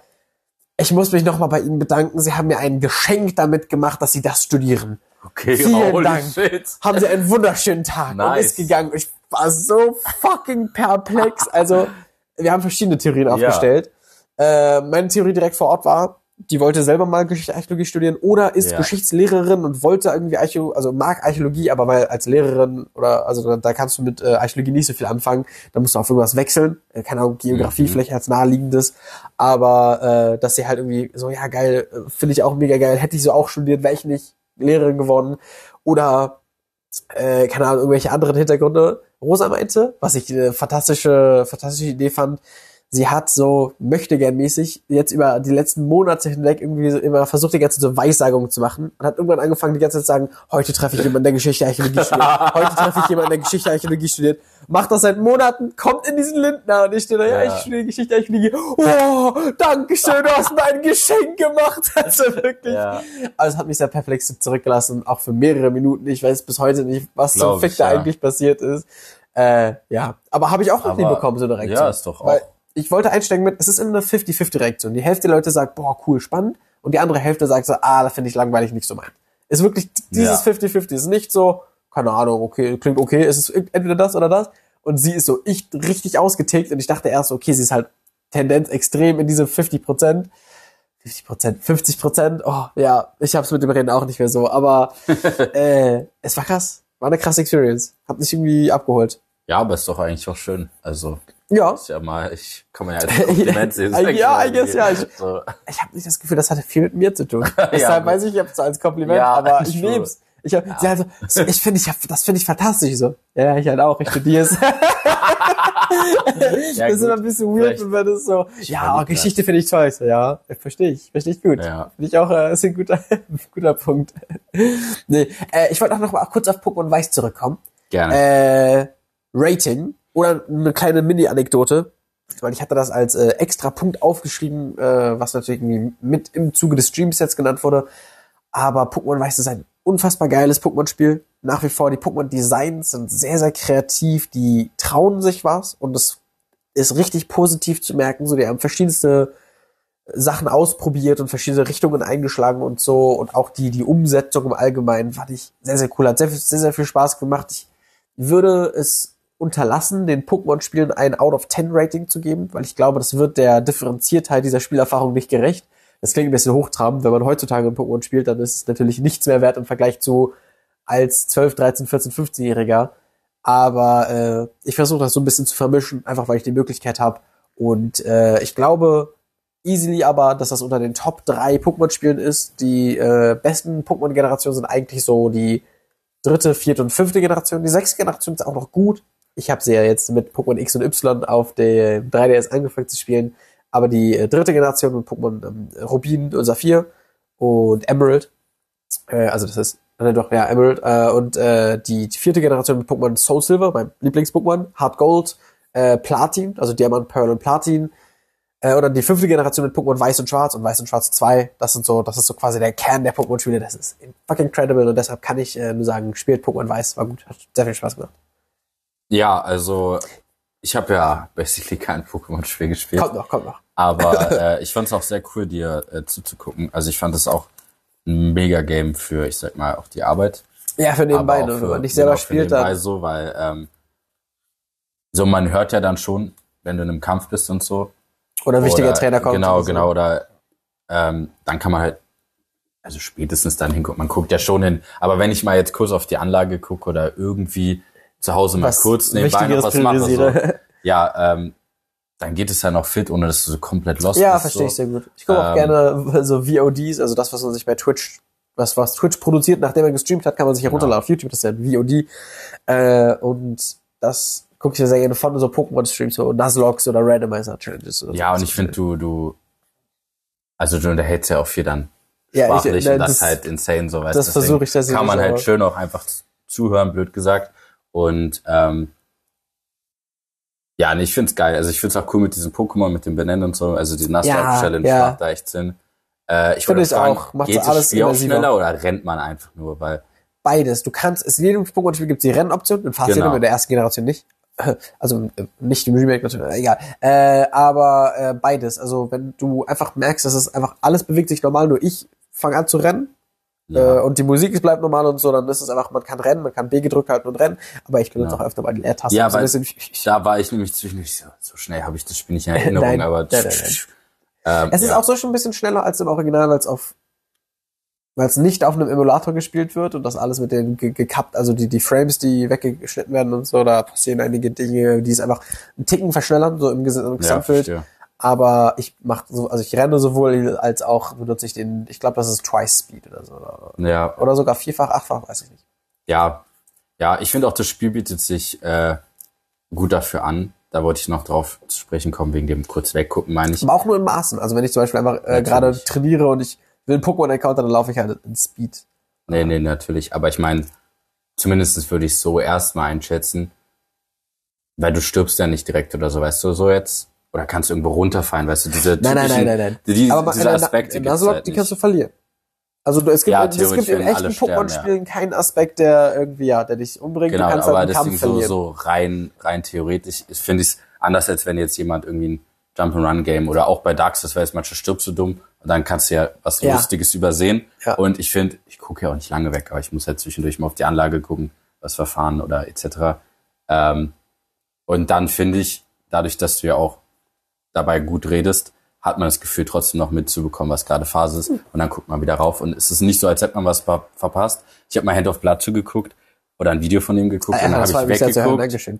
ich muss mich nochmal bei Ihnen bedanken. Sie haben mir ein Geschenk damit gemacht, dass Sie das studieren. Okay, Vielen holy Dank. shit. Haben Sie einen wunderschönen Tag und Nice. ist gegangen. Ich war so fucking perplex. Also, wir haben verschiedene Theorien aufgestellt. Äh, meine Theorie direkt vor Ort war, die wollte selber mal Geschichte Archäologie studieren oder ist Ja. Geschichtslehrerin und wollte irgendwie Archäologie, also mag Archäologie, aber weil als Lehrerin oder also da, da kannst du mit äh, Archäologie nicht so viel anfangen, da musst du auf irgendwas wechseln, äh, keine Ahnung, Geografie Mhm. vielleicht als naheliegendes, aber äh, dass sie halt irgendwie so, ja geil, äh, finde ich auch mega geil, hätte ich so auch studiert, wäre ich nicht Lehrerin geworden oder äh, keine Ahnung, irgendwelche anderen Hintergründe. Rosa meinte, was ich eine fantastische, fantastische Idee fand, sie hat so, möchte gern mäßig, jetzt über die letzten Monate hinweg irgendwie so immer versucht, die ganze Zeit so Weissagungen zu machen und hat irgendwann angefangen, die ganze Zeit zu sagen, heute treffe ich jemanden, der Geschichte Archäologie studiert, heute treffe ich jemanden, der Geschichte Archäologie studiert, macht das seit Monaten, kommt in diesen Lindner und ich stehe da, ja, ich studiere Geschichte Archäologie, oh, danke schön, du hast mir ein Geschenk gemacht, also wirklich. Ja. Also es hat mich sehr perplex zurückgelassen, auch für mehrere Minuten. Ich weiß bis heute nicht, was zum Glaub Fick ich, da ja. eigentlich passiert ist. Äh, ja, aber habe ich auch noch nie bekommen, so eine Reaktion. ja, ist doch auch- Weil ich wollte einsteigen mit, es ist immer eine 50-50-Reaktion. Die Hälfte der Leute sagt, boah, cool, spannend. Und die andere Hälfte sagt so, ah, das finde ich langweilig, nicht so mein. Ist wirklich dieses Ja. 50-50. Ist nicht so, keine Ahnung, okay, klingt okay, ist es entweder das oder das. Und sie ist so, ich richtig ausgetickt und ich dachte erst, okay, sie ist halt Tendenz extrem in diese 50 Prozent. 50 Prozent, 50 Prozent, oh, ja, ich hab's mit dem Rennen auch nicht mehr so, aber äh, es war krass. War eine krasse Experience. Hat mich irgendwie abgeholt. Ja, aber ist doch eigentlich auch schön. Also, Ja, ist ja mal, ich kann man ja als Kompliment sehen. Ja, I guess, ja, ich- So. ich habe nicht das Gefühl, das hatte viel mit mir zu tun. Deshalb gut. weiß ich, ich habe es als Kompliment, Ja, aber ich ich schwöre. nehm's. Ich, hab, sie also, ich finde, ich hab, das finde ich fantastisch. Ich So, ja, ich halt auch, ich studiere es. Ja, das ist immer ein bisschen weird, Vielleicht- wenn das so, ja, verlieb oh, Geschichte finde ich toll. Ich So, ja, verstehe ich, verstehe ich gut. Ja. Finde ich auch, äh, ist ein guter, guter Punkt. nee, äh, ich wollte auch noch mal kurz auf Pokémon Weiß zurückkommen. Gerne. Äh, Rating oder eine kleine Mini-Anekdote, weil ich hatte das als äh, extra Punkt aufgeschrieben, äh, was natürlich irgendwie mit im Zuge des Streams jetzt genannt wurde. Aber Pokémon Weiß ist ein unfassbar geiles Pokémon-Spiel. Nach wie vor, die Pokémon-Designs sind sehr, sehr kreativ, die trauen sich was und es ist richtig positiv zu merken. So, die haben verschiedenste Sachen ausprobiert und verschiedene Richtungen eingeschlagen und so. Und auch die, die Umsetzung im Allgemeinen fand ich sehr, sehr cool. Hat sehr, sehr, sehr viel Spaß gemacht. Ich würde es unterlassen, den Pokémon-Spielen ein Out of 10 Rating zu geben, weil ich glaube, das wird der Differenziertheit dieser Spielerfahrung nicht gerecht. Das klingt ein bisschen hochtrabend. Wenn man heutzutage ein Pokémon spielt, dann ist es natürlich nichts mehr wert im Vergleich zu als 12, 13, 14, 15-Jähriger. Aber äh, ich versuche das so ein bisschen zu vermischen, einfach weil ich die Möglichkeit habe. Und äh, ich glaube easily aber, dass das unter den Top 3 Pokémon-Spielen ist. Die äh, besten Pokémon-Generationen sind eigentlich so die dritte, vierte und fünfte Generation. Die sechste Generation ist auch noch gut. Ich habe sie ja jetzt mit Pokémon X und Y auf dem 3DS angefangen zu spielen. Aber die äh, dritte Generation mit Pokémon ähm, Rubin und Saphir und Emerald, äh, also das ist, äh, doch, ja, Emerald, äh, und äh, die, die vierte Generation mit Pokémon Soul Silver, mein Lieblings-Pokémon, Hard Gold, äh, Platin, also Diamant, Pearl und Platin, äh, oder die fünfte Generation mit Pokémon Weiß und Schwarz und Weiß und Schwarz 2. Das sind so, das ist so quasi der Kern der Pokémon-Spiele. Das ist fucking incredible und deshalb kann ich äh, nur sagen, spielt Pokémon Weiß, war gut, hat sehr viel Spaß gemacht. Ja, also, ich habe ja basically kein Pokémon-Spiel gespielt. Kommt noch, kommt noch. Aber äh, ich fand es auch sehr cool, dir äh, zuzugucken. Also ich fand es auch ein mega Game für, ich sag mal, auch die Arbeit. Ja, für nebenbei, ne? für, wenn man nicht selber genau, für spielt, nebenbei dann. so, weil ähm, so man hört ja dann schon, wenn du in einem Kampf bist und so. Oder ein wichtiger oder, Trainer kommt. Genau, so. genau. Oder ähm, dann kann man halt, also spätestens dann hingucken. Man guckt ja schon hin. Aber wenn ich mal jetzt kurz auf die Anlage gucke oder irgendwie zu Hause mal Was kurz nebenbei noch was mache, so, ja, ähm, dann geht es ja noch fit, ohne dass du so komplett lost Ja, bist. verstehe ich so. sehr gut. Ich gucke auch Ähm, gerne so VODs, also das, was man sich bei Twitch, was, was Twitch produziert, nachdem er gestreamt hat, kann man sich Genau. herunterladen auf YouTube, das ist ja ein VOD. Äh, und das gucke ich mir sehr gerne von so Pokémon-Streams, so Nuzlockes oder Randomizer-Challenges. Oder Ja, so. und ich finde, du, du, also du unterhältst ja auch viel dann Ja, ich- sprachlich ne, und das, das- ist halt insane, so weißt das du. versuche ich tatsächlich Kann man halt auch. schön auch einfach zuhören, blöd gesagt. Und ähm, ja, nee, ich find's geil. Also ich find's auch cool mit diesem Pokémon, mit dem Benennen und so. Also die Ja, Nuzlocke-Challenge ja. macht da echt Sinn. Äh, ich Finde würde ich fragen, auch. Macht's geht das alles Spiel auch schneller oder rennt man einfach nur? Weil Beides. Du kannst, es in jedem Pokémon-Spiel gibt es die Rennoption, in Fast Genau. In der ersten Generation nicht. Also äh, nicht im Remake natürlich, egal. Äh, aber äh, beides. Also wenn du einfach merkst, dass es einfach alles bewegt sich normal, nur ich fange an zu rennen ja, äh, und die Musik bleibt normal und so, dann ist es einfach, man kann rennen, man kann B gedrückt halten und rennen, aber ich benutze Ja. auch öfter mal die Leertaste. Ja, so weil- da war ich nämlich zwischendurch so, so schnell habe ich das Spiel nicht in Erinnerung, Nein, aber nein. Ähm, Es ist ja. auch so schon ein bisschen schneller als im Original, weil es auf weil es nicht auf einem Emulator gespielt wird und das alles mit den ge gekappt, also die, die Frames, die weggeschnitten werden und so, da passieren einige Dinge, die es einfach einen Ticken verschnellern, so im, Ges im ja, Gesamtbild. verstehe. Aber ich mache so, also ich renne sowohl als auch benutze ich den, ich glaube, das ist Twice Speed oder so. Oder, Ja, oder sogar vierfach, achtfach, weiß ich nicht. ja, ja, ich finde auch, das Spiel bietet sich äh, gut dafür an. Da wollte ich noch drauf zu sprechen kommen, wegen dem kurz weggucken, meine ich. Aber auch nur in Maßen. Also wenn ich zum Beispiel einfach äh, gerade trainiere und ich will einen Pokémon-Encounter, dann laufe ich halt in Speed. Nee, nee, natürlich. Aber ich meine, zumindest würde ich so erstmal einschätzen, weil du stirbst ja nicht direkt oder so, weißt du, so jetzt. Oder kannst du irgendwo runterfallen, weißt du, diese Nein, nein, nein, nein, nein. Die, Aber diese Aspekte in Nuzlocke, halt die kannst du verlieren. Also du, es gibt, Ja, es gibt in echten Pokémon-Spielen keinen Aspekt, der irgendwie, ja, der dich umbringt. Genau, du kannst aber halt deswegen Kampf so, verlieren. so rein, rein theoretisch finde ich es anders, als wenn jetzt jemand irgendwie ein Jump-and-Run-Game oder auch bei Dark Souls, weil es manchmal stirbst du dumm und dann kannst du ja was Ja. Lustiges übersehen. Ja. Und ich finde, ich gucke ja auch nicht lange weg, aber ich muss halt zwischendurch mal auf die Anlage gucken, was verfahren oder etc. Ähm, und dann finde ich, dadurch, dass du ja auch dabei gut redest, hat man das Gefühl, trotzdem noch mitzubekommen, was gerade Phase ist. Und dann guckt man wieder rauf. Und es ist nicht so, als hätte man was ver verpasst. Ich habe mal Hand of Blood zugeguckt oder ein Video von ihm geguckt Ah, und dann habe ich weggeguckt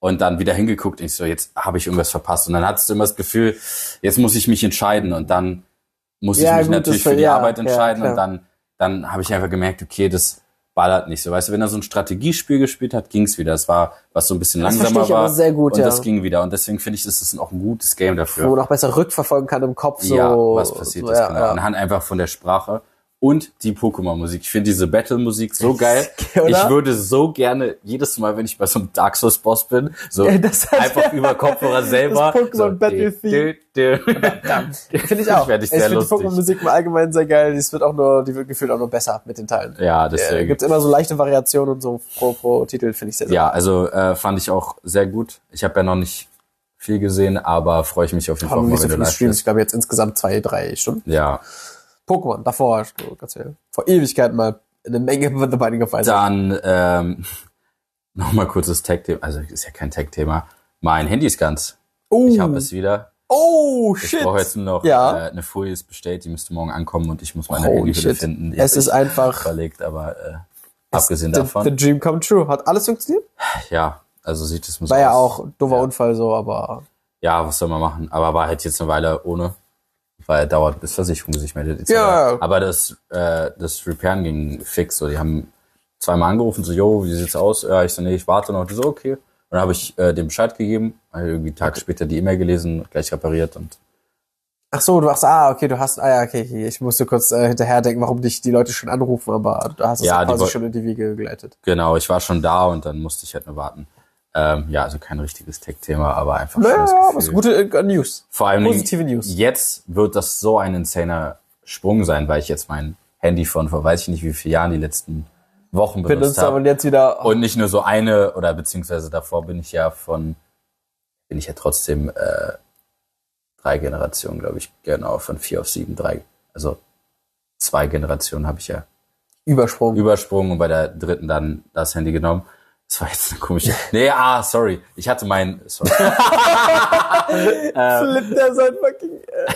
und dann wieder hingeguckt. Ich so, jetzt habe ich irgendwas verpasst. Und dann hattest du immer das Gefühl, jetzt muss ich mich entscheiden. Und dann muss Ja, ich mich gut, natürlich für die ja, Arbeit ja, entscheiden. und dann, dann habe ich einfach gemerkt, okay, das ballert nicht so. Weißt du, wenn er so ein Strategiespiel gespielt hat, ging's wieder. Es war, was so ein bisschen Das langsamer war. sehr gut, und ja. das ging wieder. Und deswegen finde ich, das ist auch ein gutes Game dafür. Wo man auch besser rückverfolgen kann im Kopf, so. ja, was passiert so, ist, ja, genau. Anhand einfach von der Sprache und die Pokémon-Musik. Ich finde diese Battle-Musik so geil. Oder? Ich würde so gerne jedes Mal, wenn ich bei so einem Dark Souls-Boss bin, so Ja, einfach über Kopfhörer selber. Das Pokémon so. Finde ich auch. Fände ich ich finde die. Pokémon-Musik im Allgemeinen sehr geil. Die wird auch nur, die wird gefühlt auch nur besser mit den Teilen. Ja, Äh, deswegen. gibt's immer so leichte Variationen und so pro, pro Titel, finde ich sehr, sehr Ja, also äh, fand ich auch sehr gut. Ich habe ja noch nicht viel gesehen, aber freue ich mich auf jeden Fall, haben mal, nicht so viele Streams. Ich glaube jetzt insgesamt zwei, drei Stunden. Ja, Pokémon, davor hast du ganz viel. Vor Ewigkeiten mal eine Menge von The Binding of Isaac. dann ähm, nochmal kurzes Tag-Thema, also ist ja kein Tag-Thema. Mein Handy ist ganz. Oh, Ich habe es wieder. oh Ich shit. brauche jetzt nur noch Ja. äh, eine Folie ist bestellt, die müsste morgen ankommen und ich muss meine Holy Handyhülle finden. Die Es ist ich einfach überlegt, aber äh, abgesehen the, davon, the Dream come true. Hat alles funktioniert? ja, also sieht es so War ja auch ein doofer Ja. Unfall so, aber Ja, was soll man machen? Aber war halt jetzt eine Weile ohne, weil dauert bis Versicherung sich meldet. etc. Ja. Aber das, äh, das Repairen ging fix. So, die haben zweimal angerufen, so, yo, wie sieht's aus? Ja, ich so, nee, ich warte noch. Die so, okay. Und dann habe ich äh, dem Bescheid gegeben, hab irgendwie einen Tag später die E-Mail gelesen, gleich repariert und Ach so, du hast, ah, okay, du hast, ah ja, okay, ich musste kurz äh, hinterher denken, warum dich die Leute schon anrufen, aber du hast es Ja, quasi schon in die Wege geleitet. genau, ich war schon da und dann musste ich halt nur warten. Ähm, ja, also kein richtiges Tech-Thema, aber einfach Naja, schönes aber Gefühl. es ist gute äh, News. Vor allem Positive News. jetzt wird das so ein insaner Sprung sein, weil ich jetzt mein Handy von vor weiß ich nicht wie vielen Jahren die letzten Wochen benutzt Benutzt aber habe. jetzt wieder, Und nicht nur so eine oder beziehungsweise davor bin ich ja von bin ich ja trotzdem äh, drei Generationen, glaube ich, genau von vier auf sieben, drei, also zwei Generationen habe ich ja Übersprung. übersprungen und bei der dritten dann das Handy genommen. Das war jetzt eine komische. Nee, ah, sorry. Ich hatte mein. Sorry. Flippt der sein fucking, äh,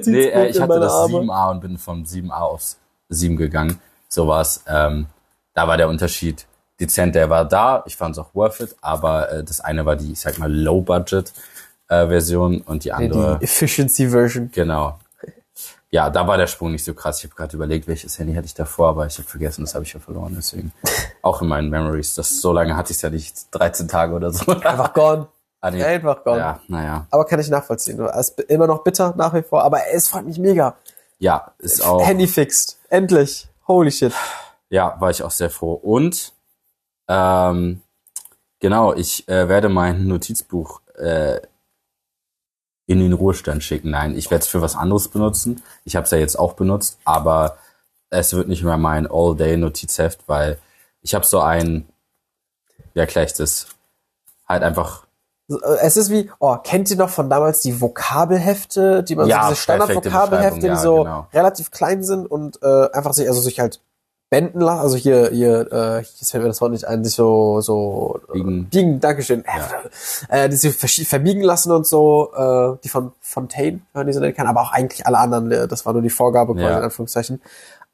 nee, äh, ich hatte das Arme. 7a und bin von 7a aufs 7 gegangen. Sowas. Ähm, da war der Unterschied dezent. Der war da. Ich fand es auch worth it. Aber äh, das eine war die, ich sag mal, Low-Budget-Version und die andere. Die Efficiency Version. Genau. Ja, da war der Sprung nicht so krass. Ich habe gerade überlegt, welches Handy hatte ich davor, aber ich habe vergessen, das habe ich ja verloren. Deswegen auch in meinen Memories. Das so lange hatte ich es ja nicht, 13 Tage oder so. Einfach gone. Ah, nee. Einfach gone. Ja, naja. Aber kann ich nachvollziehen. Es ist immer noch bitter nach wie vor, aber es freut mich mega. Ja, ist auch. Handy fixed. Endlich. Holy shit. Ja, war ich auch sehr froh. Und ähm, genau, ich äh, werde mein Notizbuch äh, in den Ruhestand schicken. Nein, ich werde es für was anderes benutzen. Ich habe es ja jetzt auch benutzt, aber es wird nicht mehr mein All-Day-Notizheft, weil ich habe so ein, ja gleich das, halt einfach äh, Es ist wie, oh, kennt ihr noch von damals die Vokabelhefte, die man Ja, so diese Standard-Vokabelhefte, die Beschreibung, so ja, genau. relativ klein sind und äh, einfach sich, also sich halt lassen, also hier, hier, äh, jetzt fällt mir das Wort nicht ein, sich so, so äh, Biegen. biegen, Dankeschön, äh, die sich verbiegen lassen und so, äh, die von Fontaine, wenn man die so nennen kann, aber auch eigentlich alle anderen, äh, das war nur die Vorgabe quasi Ja. in Anführungszeichen.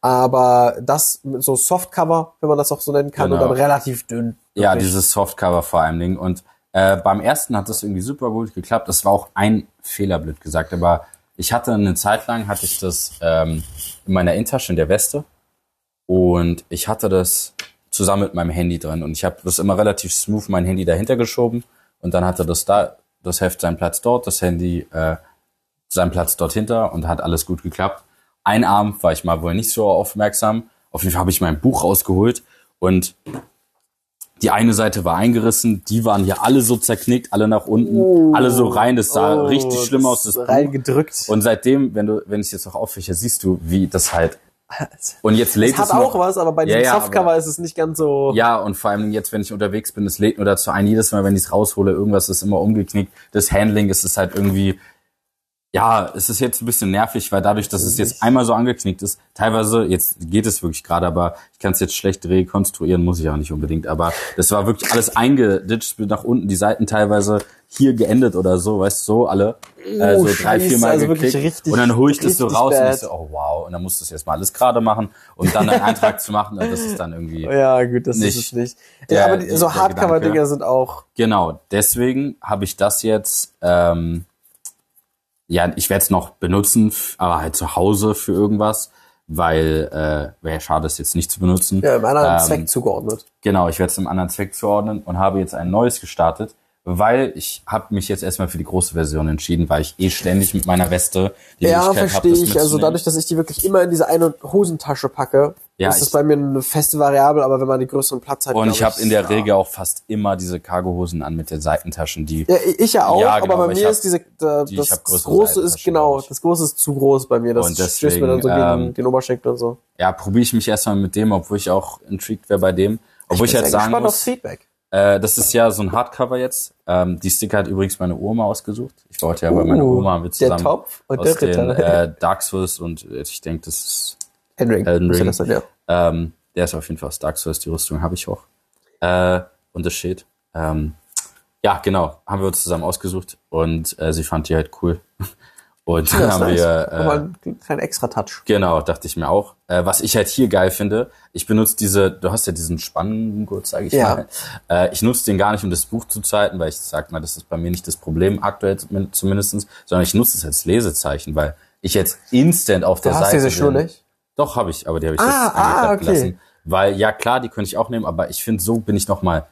Aber das mit so Softcover, wenn man das auch so nennen kann, Genau. und dann relativ dünn. Ja, Wirklich. dieses Softcover vor allem Ding. Und äh, beim ersten hat das irgendwie super gut geklappt. Das war auch ein Fehler, blöd gesagt. Aber ich hatte eine Zeit lang, hatte ich das ähm, in meiner Innentasche in der Weste. Und ich hatte das zusammen mit meinem Handy drin. Und ich habe das immer relativ smooth mein Handy dahinter geschoben. Und dann hatte das da, das Heft seinen Platz dort, das Handy äh, seinen Platz dort hinter und hat alles gut geklappt. Ein Abend war ich mal wohl nicht so aufmerksam. Auf jeden Fall habe ich mein Buch rausgeholt und die eine Seite war eingerissen, die waren hier alle so zerknickt, alle nach unten, alle so rein. Das sah Oh, richtig schlimm aus, das reingedrückt. Und seitdem, wenn du, wenn ich es jetzt noch auffäche, siehst du, wie das halt. Und jetzt lädt Es hat es noch, auch was, aber bei Ja, dem ja, Softcover aber- ist es nicht ganz so. Ja, und vor allem jetzt, wenn ich unterwegs bin, es lädt nur dazu ein, jedes Mal, wenn ich es raushole, irgendwas ist immer umgeknickt. Das Handling ist es halt irgendwie, ja, es ist jetzt ein bisschen nervig, weil dadurch, dass es jetzt einmal so angeknickt ist, teilweise, jetzt geht es wirklich gerade, aber ich kann es jetzt schlecht rekonstruieren, muss ich auch nicht unbedingt, aber das war wirklich alles eingeditscht nach unten, die Seiten teilweise hier geendet oder so, weißt du, so alle. äh, so drei, Oh, vier Mal also geklickt. richtig- und dann hole ich das so raus und bad. ich so, oh wow, und dann musst du es erstmal alles gerade machen und dann einen Eintrag zu machen, und das ist dann irgendwie. Ja, gut, das Nicht ist es nicht. der- ja, aber die, so. Hardcover-Dinger sind auch. Genau, deswegen habe ich das jetzt, ähm, ja, ich werde es noch benutzen, aber halt zu Hause für irgendwas, weil äh, wäre ja schade, es jetzt nicht zu benutzen. Ja, im anderen Ähm, Zweck zugeordnet. Genau, ich werde es einem anderen Zweck zuordnen und habe jetzt ein neues gestartet, weil ich habe mich jetzt erstmal für die große Version entschieden, weil ich eh ständig mit meiner Weste die Ja, verstehe ich. Also dadurch, dass ich die wirklich immer in diese eine Hosentasche packe, Ja, ist ich- das bei mir eine feste Variable, aber wenn man die größeren Platz hat. und ich habe in der ja. Regel auch fast immer diese Cargohosen an mit den Seitentaschen, die Ja, ich ja auch, Ja, genau, aber bei ich mir ist diese, da, die- ich das, große ist genau, ich. das große ist zu groß bei mir. Das Und stößt mir dann so deswegen, gegen ähm, den Oberschenkel und so. ja, probiere ich mich erstmal mit dem, obwohl ich auch intrigued wäre bei dem. Obwohl ich, bin halt sehr sagen gespannt muss, aufs Feedback. Äh, das ist ja so ein Hardcover jetzt. Ähm, die Sticker hat übrigens meine Oma ausgesucht. Ich wollte ja bei meiner Uh, Oma haben wir der zusammen Topf und aus der den Ritter. äh, Dark Souls und äh, ich denke, das ist Elden müsste Ring. das sein, ja. ähm, der ist auf jeden Fall aus Dark Souls, die Rüstung habe ich auch. Äh, und das Schild. Ähm, ja, genau, haben wir uns zusammen ausgesucht und äh, sie fand die halt cool. Und dann Ja, haben nice. wir äh, Aber ein kleiner Extra-Touch. Genau, dachte ich mir auch. Äh, was ich halt hier geil finde, ich benutze diese, du hast ja diesen Spannengurt, sage ich Ja. mal. Äh, ich nutze den gar nicht, um das Buch zu zeiten, weil ich sag mal, das ist bei mir nicht das Problem aktuell zum- zumindestens, sondern ich nutze es als Lesezeichen, weil ich jetzt instant auf Du der hast Seite diese Schuhe bin. nicht? Doch, habe ich, aber die habe ich Ah, jetzt ah, eingeklappt okay. gelassen. Weil, ja klar, die könnte ich auch nehmen, aber ich finde, so bin ich noch mal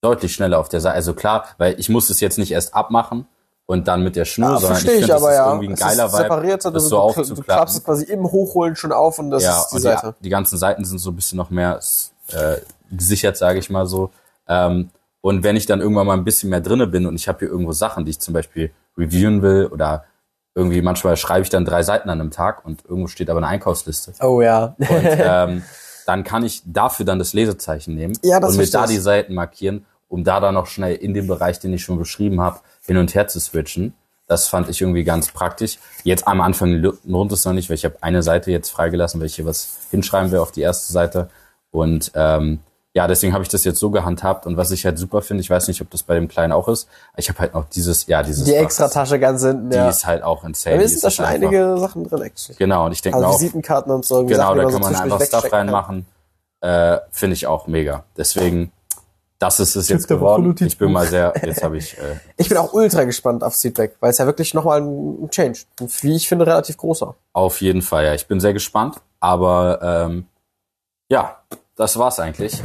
deutlich schneller auf der Seite. Also klar, weil ich muss es jetzt nicht erst abmachen und dann mit der Schnur, Ja, sondern ich finde, das aber ist ja. irgendwie ein Es geiler Vibe, das du, so du, klappst es quasi im Hochholen schon auf und das ja, ist die Seite. Die, die ganzen Seiten sind so ein bisschen noch mehr äh, gesichert, sage ich mal so. Ähm, und wenn ich dann irgendwann mal ein bisschen mehr drinne bin und ich habe hier irgendwo Sachen, die ich zum Beispiel reviewen will oder irgendwie manchmal schreibe ich dann drei Seiten an einem Tag und irgendwo steht aber eine Einkaufsliste. Oh ja. Und ähm, dann kann ich dafür dann das Lesezeichen nehmen Ja, das und mit da die Seiten markieren, um da dann noch schnell in dem Bereich, den ich schon beschrieben habe, hin und her zu switchen. Das fand ich irgendwie ganz praktisch. Jetzt am Anfang lohnt es noch nicht, weil ich habe eine Seite jetzt freigelassen, weil ich hier was hinschreiben will auf die erste Seite. Und ähm, ja, deswegen habe ich das jetzt so gehandhabt. Und was ich halt super finde, ich weiß nicht, ob das bei dem Kleinen auch ist, ich habe halt noch dieses, ja, dieses Die Fach. Extra-Tasche ganz hinten, Die ja. ist halt auch insane. Da Die sind da schon einfach- einige Sachen drin, actually. Genau, und ich denke Also auch, Visitenkarten und so. Genau, Sachen, da man kann so man einfach Stuff kann. reinmachen. Äh, Finde ich auch mega. Deswegen, das ist es jetzt der Woche geworden. Ich bin mal sehr, jetzt habe ich, äh, Ich bin auch ultra gespannt aufs Feedback, weil es ja wirklich nochmal ein Change, wie ich finde, relativ großer. auf jeden Fall, ja, ich bin sehr gespannt. Aber ähm, ja, das war's eigentlich.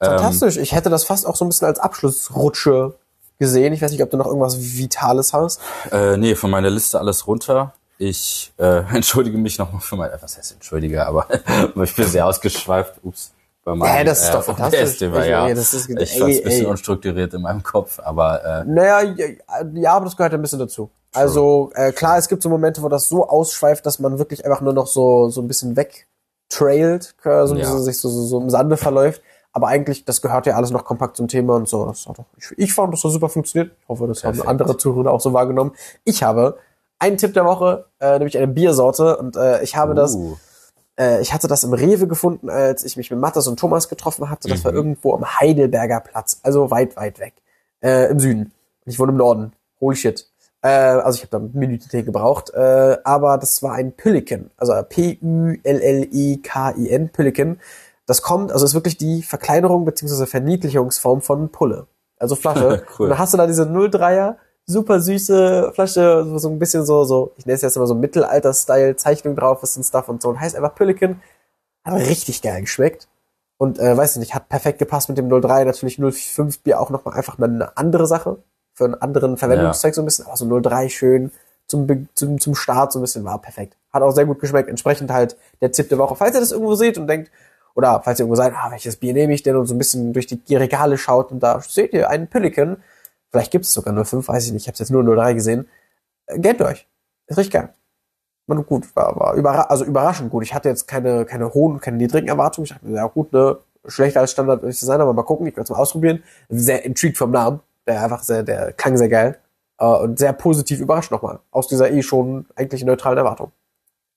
Ähm, Fantastisch. Ich hätte das fast auch so ein bisschen als Abschlussrutsche gesehen. Ich weiß nicht, ob du noch irgendwas Vitales hast. äh, nee, von meiner Liste alles runter. Ich äh, entschuldige mich nochmal für mein, was heißt entschuldige, aber ich bin sehr ausgeschweift. Ups. Bei meinem Ja, das ist doch äh, fantastisch. OBS-Thema, Ich- ja. ey, das ist- ich fand's ein bisschen ey. unstrukturiert in meinem Kopf, aber äh, Naja, ja, aber das gehört ein bisschen dazu. Also äh, klar, es gibt so Momente, wo das so ausschweift, dass man wirklich einfach nur noch so so ein bisschen wegtrailt, so ein Ja. bisschen sich so, so, so im Sande verläuft. Aber eigentlich, das gehört ja alles noch kompakt zum Thema und so. Das hat doch, ich, ich fand, das hat super funktioniert. Ich hoffe, das haben andere Zuhörer auch so wahrgenommen. Ich habe einen Tipp der Woche, äh, nämlich eine Biersorte und äh, ich habe das uh, äh, ich hatte das im Rewe gefunden, als ich mich mit Mathis und Thomas getroffen hatte. Das war Mhm. irgendwo am Heidelberger Platz, also weit, weit weg. Äh, Im Süden. Und ich wohne im Norden. Holy shit. Äh, also ich habe da Minuten gebraucht. Äh, aber das war ein Pelican. Also P-U-L-L-I-K-I-N, Pelican. Das kommt, also ist wirklich die Verkleinerung bzw. Verniedlichungsform von Pulle. Also Flasche. Cool. Und dann hast du da diese 03er, super süße Flasche, so- so ein bisschen so, so, ich nenne es jetzt immer so Mittelalter-Style-Zeichnung drauf ist und Stuff und so. Und heißt einfach Pelican. Hat richtig geil geschmeckt. Und äh, weiß ich nicht, hat perfekt gepasst mit dem 03. Natürlich 05 Bier auch nochmal einfach eine andere Sache. Für einen anderen Verwendungszweck so ein bisschen. Aber so 03 schön zum, zum, zum Start so ein bisschen war perfekt. Hat auch sehr gut geschmeckt. Entsprechend halt der Tipp der Woche. Falls ihr das irgendwo seht und denkt, oder falls ihr irgendwo seid, ah, welches Bier nehme ich denn und so ein bisschen durch die Regale schaut und da seht ihr einen Pelican. Vielleicht gibt es sogar 05, weiß ich nicht. Ich habe jetzt nur 03 gesehen. Äh, Gönnt euch. Ist richtig geil. War gut, war, war überra also überraschend gut. Ich hatte jetzt keine, keine hohen, keine niedrigen Erwartungen. Ich dachte mir, ja gut, ne, schlechter als Standard würde ich sein, aber mal gucken, ich werde es mal ausprobieren. Sehr intrigued vom Namen. Der einfach sehr, der klang sehr geil. Äh, und sehr positiv überrascht nochmal. Aus dieser eh schon eigentlich neutralen Erwartung.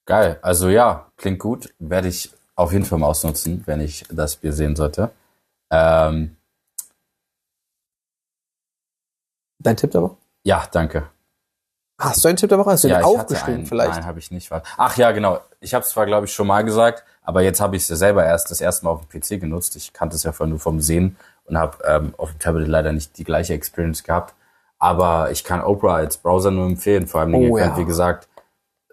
geil. Also ja, klingt gut. Werde ich auf jeden Fall mal ausnutzen, wenn ich das Bier sehen sollte. Ähm, Dein Tipp der Woche? ja, danke. Hast du einen Tipp der Woche? Hast du ja, den aufgeschrieben einen. vielleicht? Nein, habe ich nicht. Ach ja, genau. Ich habe es zwar, glaube ich, schon mal gesagt, aber jetzt habe ich es ja selber erst das erste Mal auf dem PC genutzt. Ich kannte es ja vorher nur vom Sehen und habe ähm, auf dem Tablet leider nicht die gleiche Experience gehabt. Aber ich kann Opera als Browser nur empfehlen. Vor allem, Oh, ihr könnt, ja. wie gesagt,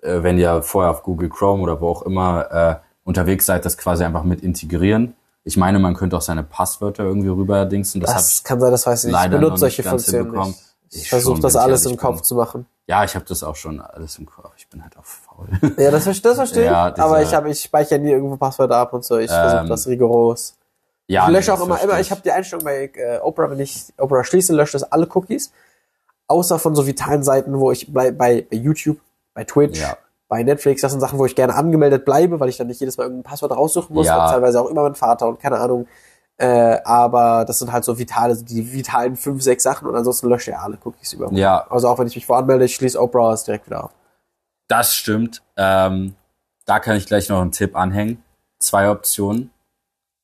äh, wenn ihr vorher auf Google Chrome oder wo auch immer äh, unterwegs seid, das quasi einfach mit integrieren. Ich meine, man könnte auch seine Passwörter irgendwie rüberdingsen. Das, Das kann sein, das weiß ich nicht. Ich benutze solche Funktionen nicht. Ich Ich versuche das alles im Kopf bin. zu machen. Ja, ich habe das auch schon alles im Kopf. Ich bin halt auch faul. Ja, das, das verstehe ich. Ja, aber ich habe, ich speichere nie irgendwo Passwörter ab und so. Ich versuche Ähm, das rigoros. ja, ich lösche nee, auch immer, immer, ich habe die Einstellung bei äh, Opera, wenn ich Opera schließe, lösche das alle Cookies. Außer von so vitalen Seiten, wo ich bei, bei, bei YouTube, bei Twitch, Ja. Bei Netflix, das sind Sachen, wo ich gerne angemeldet bleibe, weil ich dann nicht jedes Mal irgendein Passwort raussuchen muss. Ja. Und teilweise auch immer mein Vater und keine Ahnung. Äh, aber das sind halt so vitale, die vitalen fünf, sechs Sachen und ansonsten lösche ich alle Cookies über. Ja. Also auch wenn ich mich voranmelde, ich schließe Opera ist direkt wieder auf. Das stimmt. Ähm, da kann ich gleich noch einen Tipp anhängen. Zwei Optionen.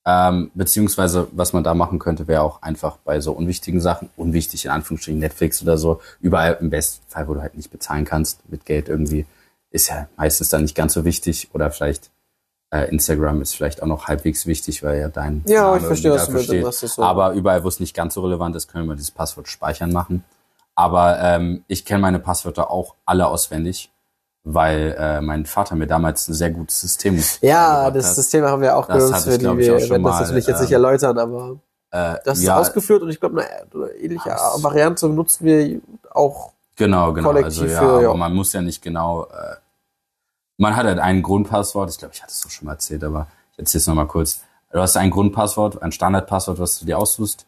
Ähm, beziehungsweise, was man da machen könnte, wäre auch einfach bei so unwichtigen Sachen, unwichtig in Anführungsstrichen Netflix oder so, überall im besten Fall, wo du halt nicht bezahlen kannst mit Geld irgendwie, ist ja meistens dann nicht ganz so wichtig. Oder vielleicht äh, Instagram ist vielleicht auch noch halbwegs wichtig, weil ja dein Ja, Name ich verstehe, was du dafür steht. was das so- Aber überall, wo es nicht ganz so relevant ist, können wir dieses Passwort speichern machen. Aber ähm, ich kenne meine Passwörter auch alle auswendig, weil äh, mein Vater mir damals ein sehr gutes System Ja, das hat. System haben wir auch Das genutzt, für ich, die ich, wir schon werden das mal, natürlich jetzt nicht ähm, erläutern, aber Äh, das ist ja, ausgeführt und ich glaube, eine, eine ähnliche Variante nutzen wir auch. Genau, genau. kollektiv Also ja, für, ja. aber man muss ja nicht genau. Äh, man hat halt ein Grundpasswort. Ich glaube, ich hatte es doch schon mal erzählt, aber ich erzähle es nochmal kurz. Du hast ein Grundpasswort, ein Standardpasswort, was du dir aussuchst,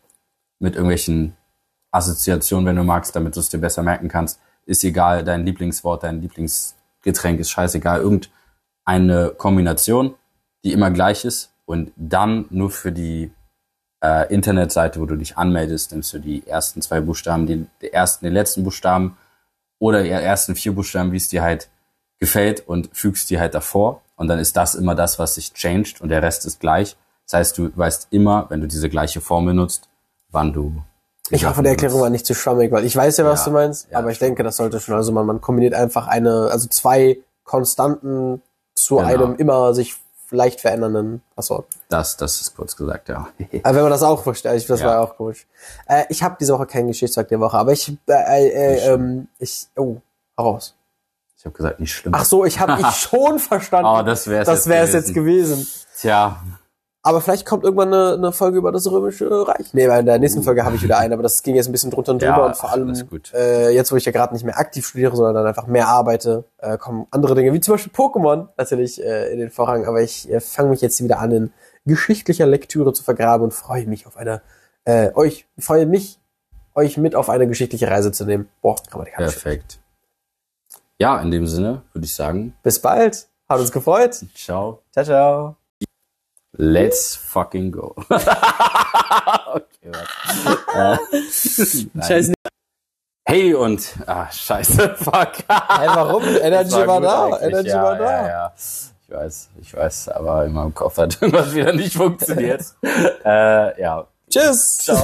mit irgendwelchen Assoziationen, wenn du magst, damit du es dir besser merken kannst. Ist egal, dein Lieblingswort, dein Lieblingsgetränk ist scheißegal. Irgendeine Kombination, die immer gleich ist und dann nur für die äh, Internetseite, wo du dich anmeldest, nimmst du die ersten zwei Buchstaben, die, die ersten, den letzten Buchstaben oder die ersten vier Buchstaben, wie es dir halt gefällt und fügst die halt davor. Und dann ist das immer das, was sich changed und der Rest ist gleich. Das heißt, du weißt immer, wenn du diese gleiche Formel nutzt, wann du. Ich hoffe, die Erklärung war nicht zu schwammig, weil ich weiß ja, was Ja, du meinst, ja, aber ich denke, das sollte schon, also man, man kombiniert einfach eine, also zwei Konstanten zu Genau. einem immer sich leicht verändernden Passwort. Das, das ist kurz gesagt, ja. Aber wenn man das auch versteht, ich- das Ja. war ja auch komisch. Äh, ich habe diese Woche keinen Geschichtszeug der Woche, aber ich, äh, äh, äh, ähm, ich, oh, heraus. Ich habe gesagt, nicht schlimm. Ach so, ich habe ich schon verstanden. Oh, das wär's das jetzt wär's jetzt gewesen. Tja, Aber vielleicht kommt irgendwann eine, eine Folge über das Römische Reich. Nee, weil in der nächsten Folge habe ich wieder eine, aber das ging jetzt ein bisschen drunter und drüber Ja, und vor allem. Äh, jetzt, wo ich ja gerade nicht mehr aktiv studiere, sondern dann einfach mehr arbeite, äh, kommen andere Dinge, wie zum Beispiel Pokémon natürlich äh, in den Vorrang. Aber ich äh, fange mich jetzt wieder an, in geschichtlicher Lektüre zu vergraben und freue mich auf eine, äh, euch, freue mich, euch mit auf eine geschichtliche Reise zu nehmen. Boah, grammatikalisch. Perfekt. Ja, in dem Sinne würde ich sagen, Bis bald. Hat uns gefreut. ciao. Ciao, ciao. Let's fucking go. okay, warte. äh. Scheiße. Hey und ah scheiße, fuck. Hey, warum? Energy war, gut da. Energy ja, war da. Ja, ja. Ich weiß, ich weiß, aber in meinem Kopf hat irgendwas wieder nicht funktioniert. äh, ja, Tschüss. Ciao.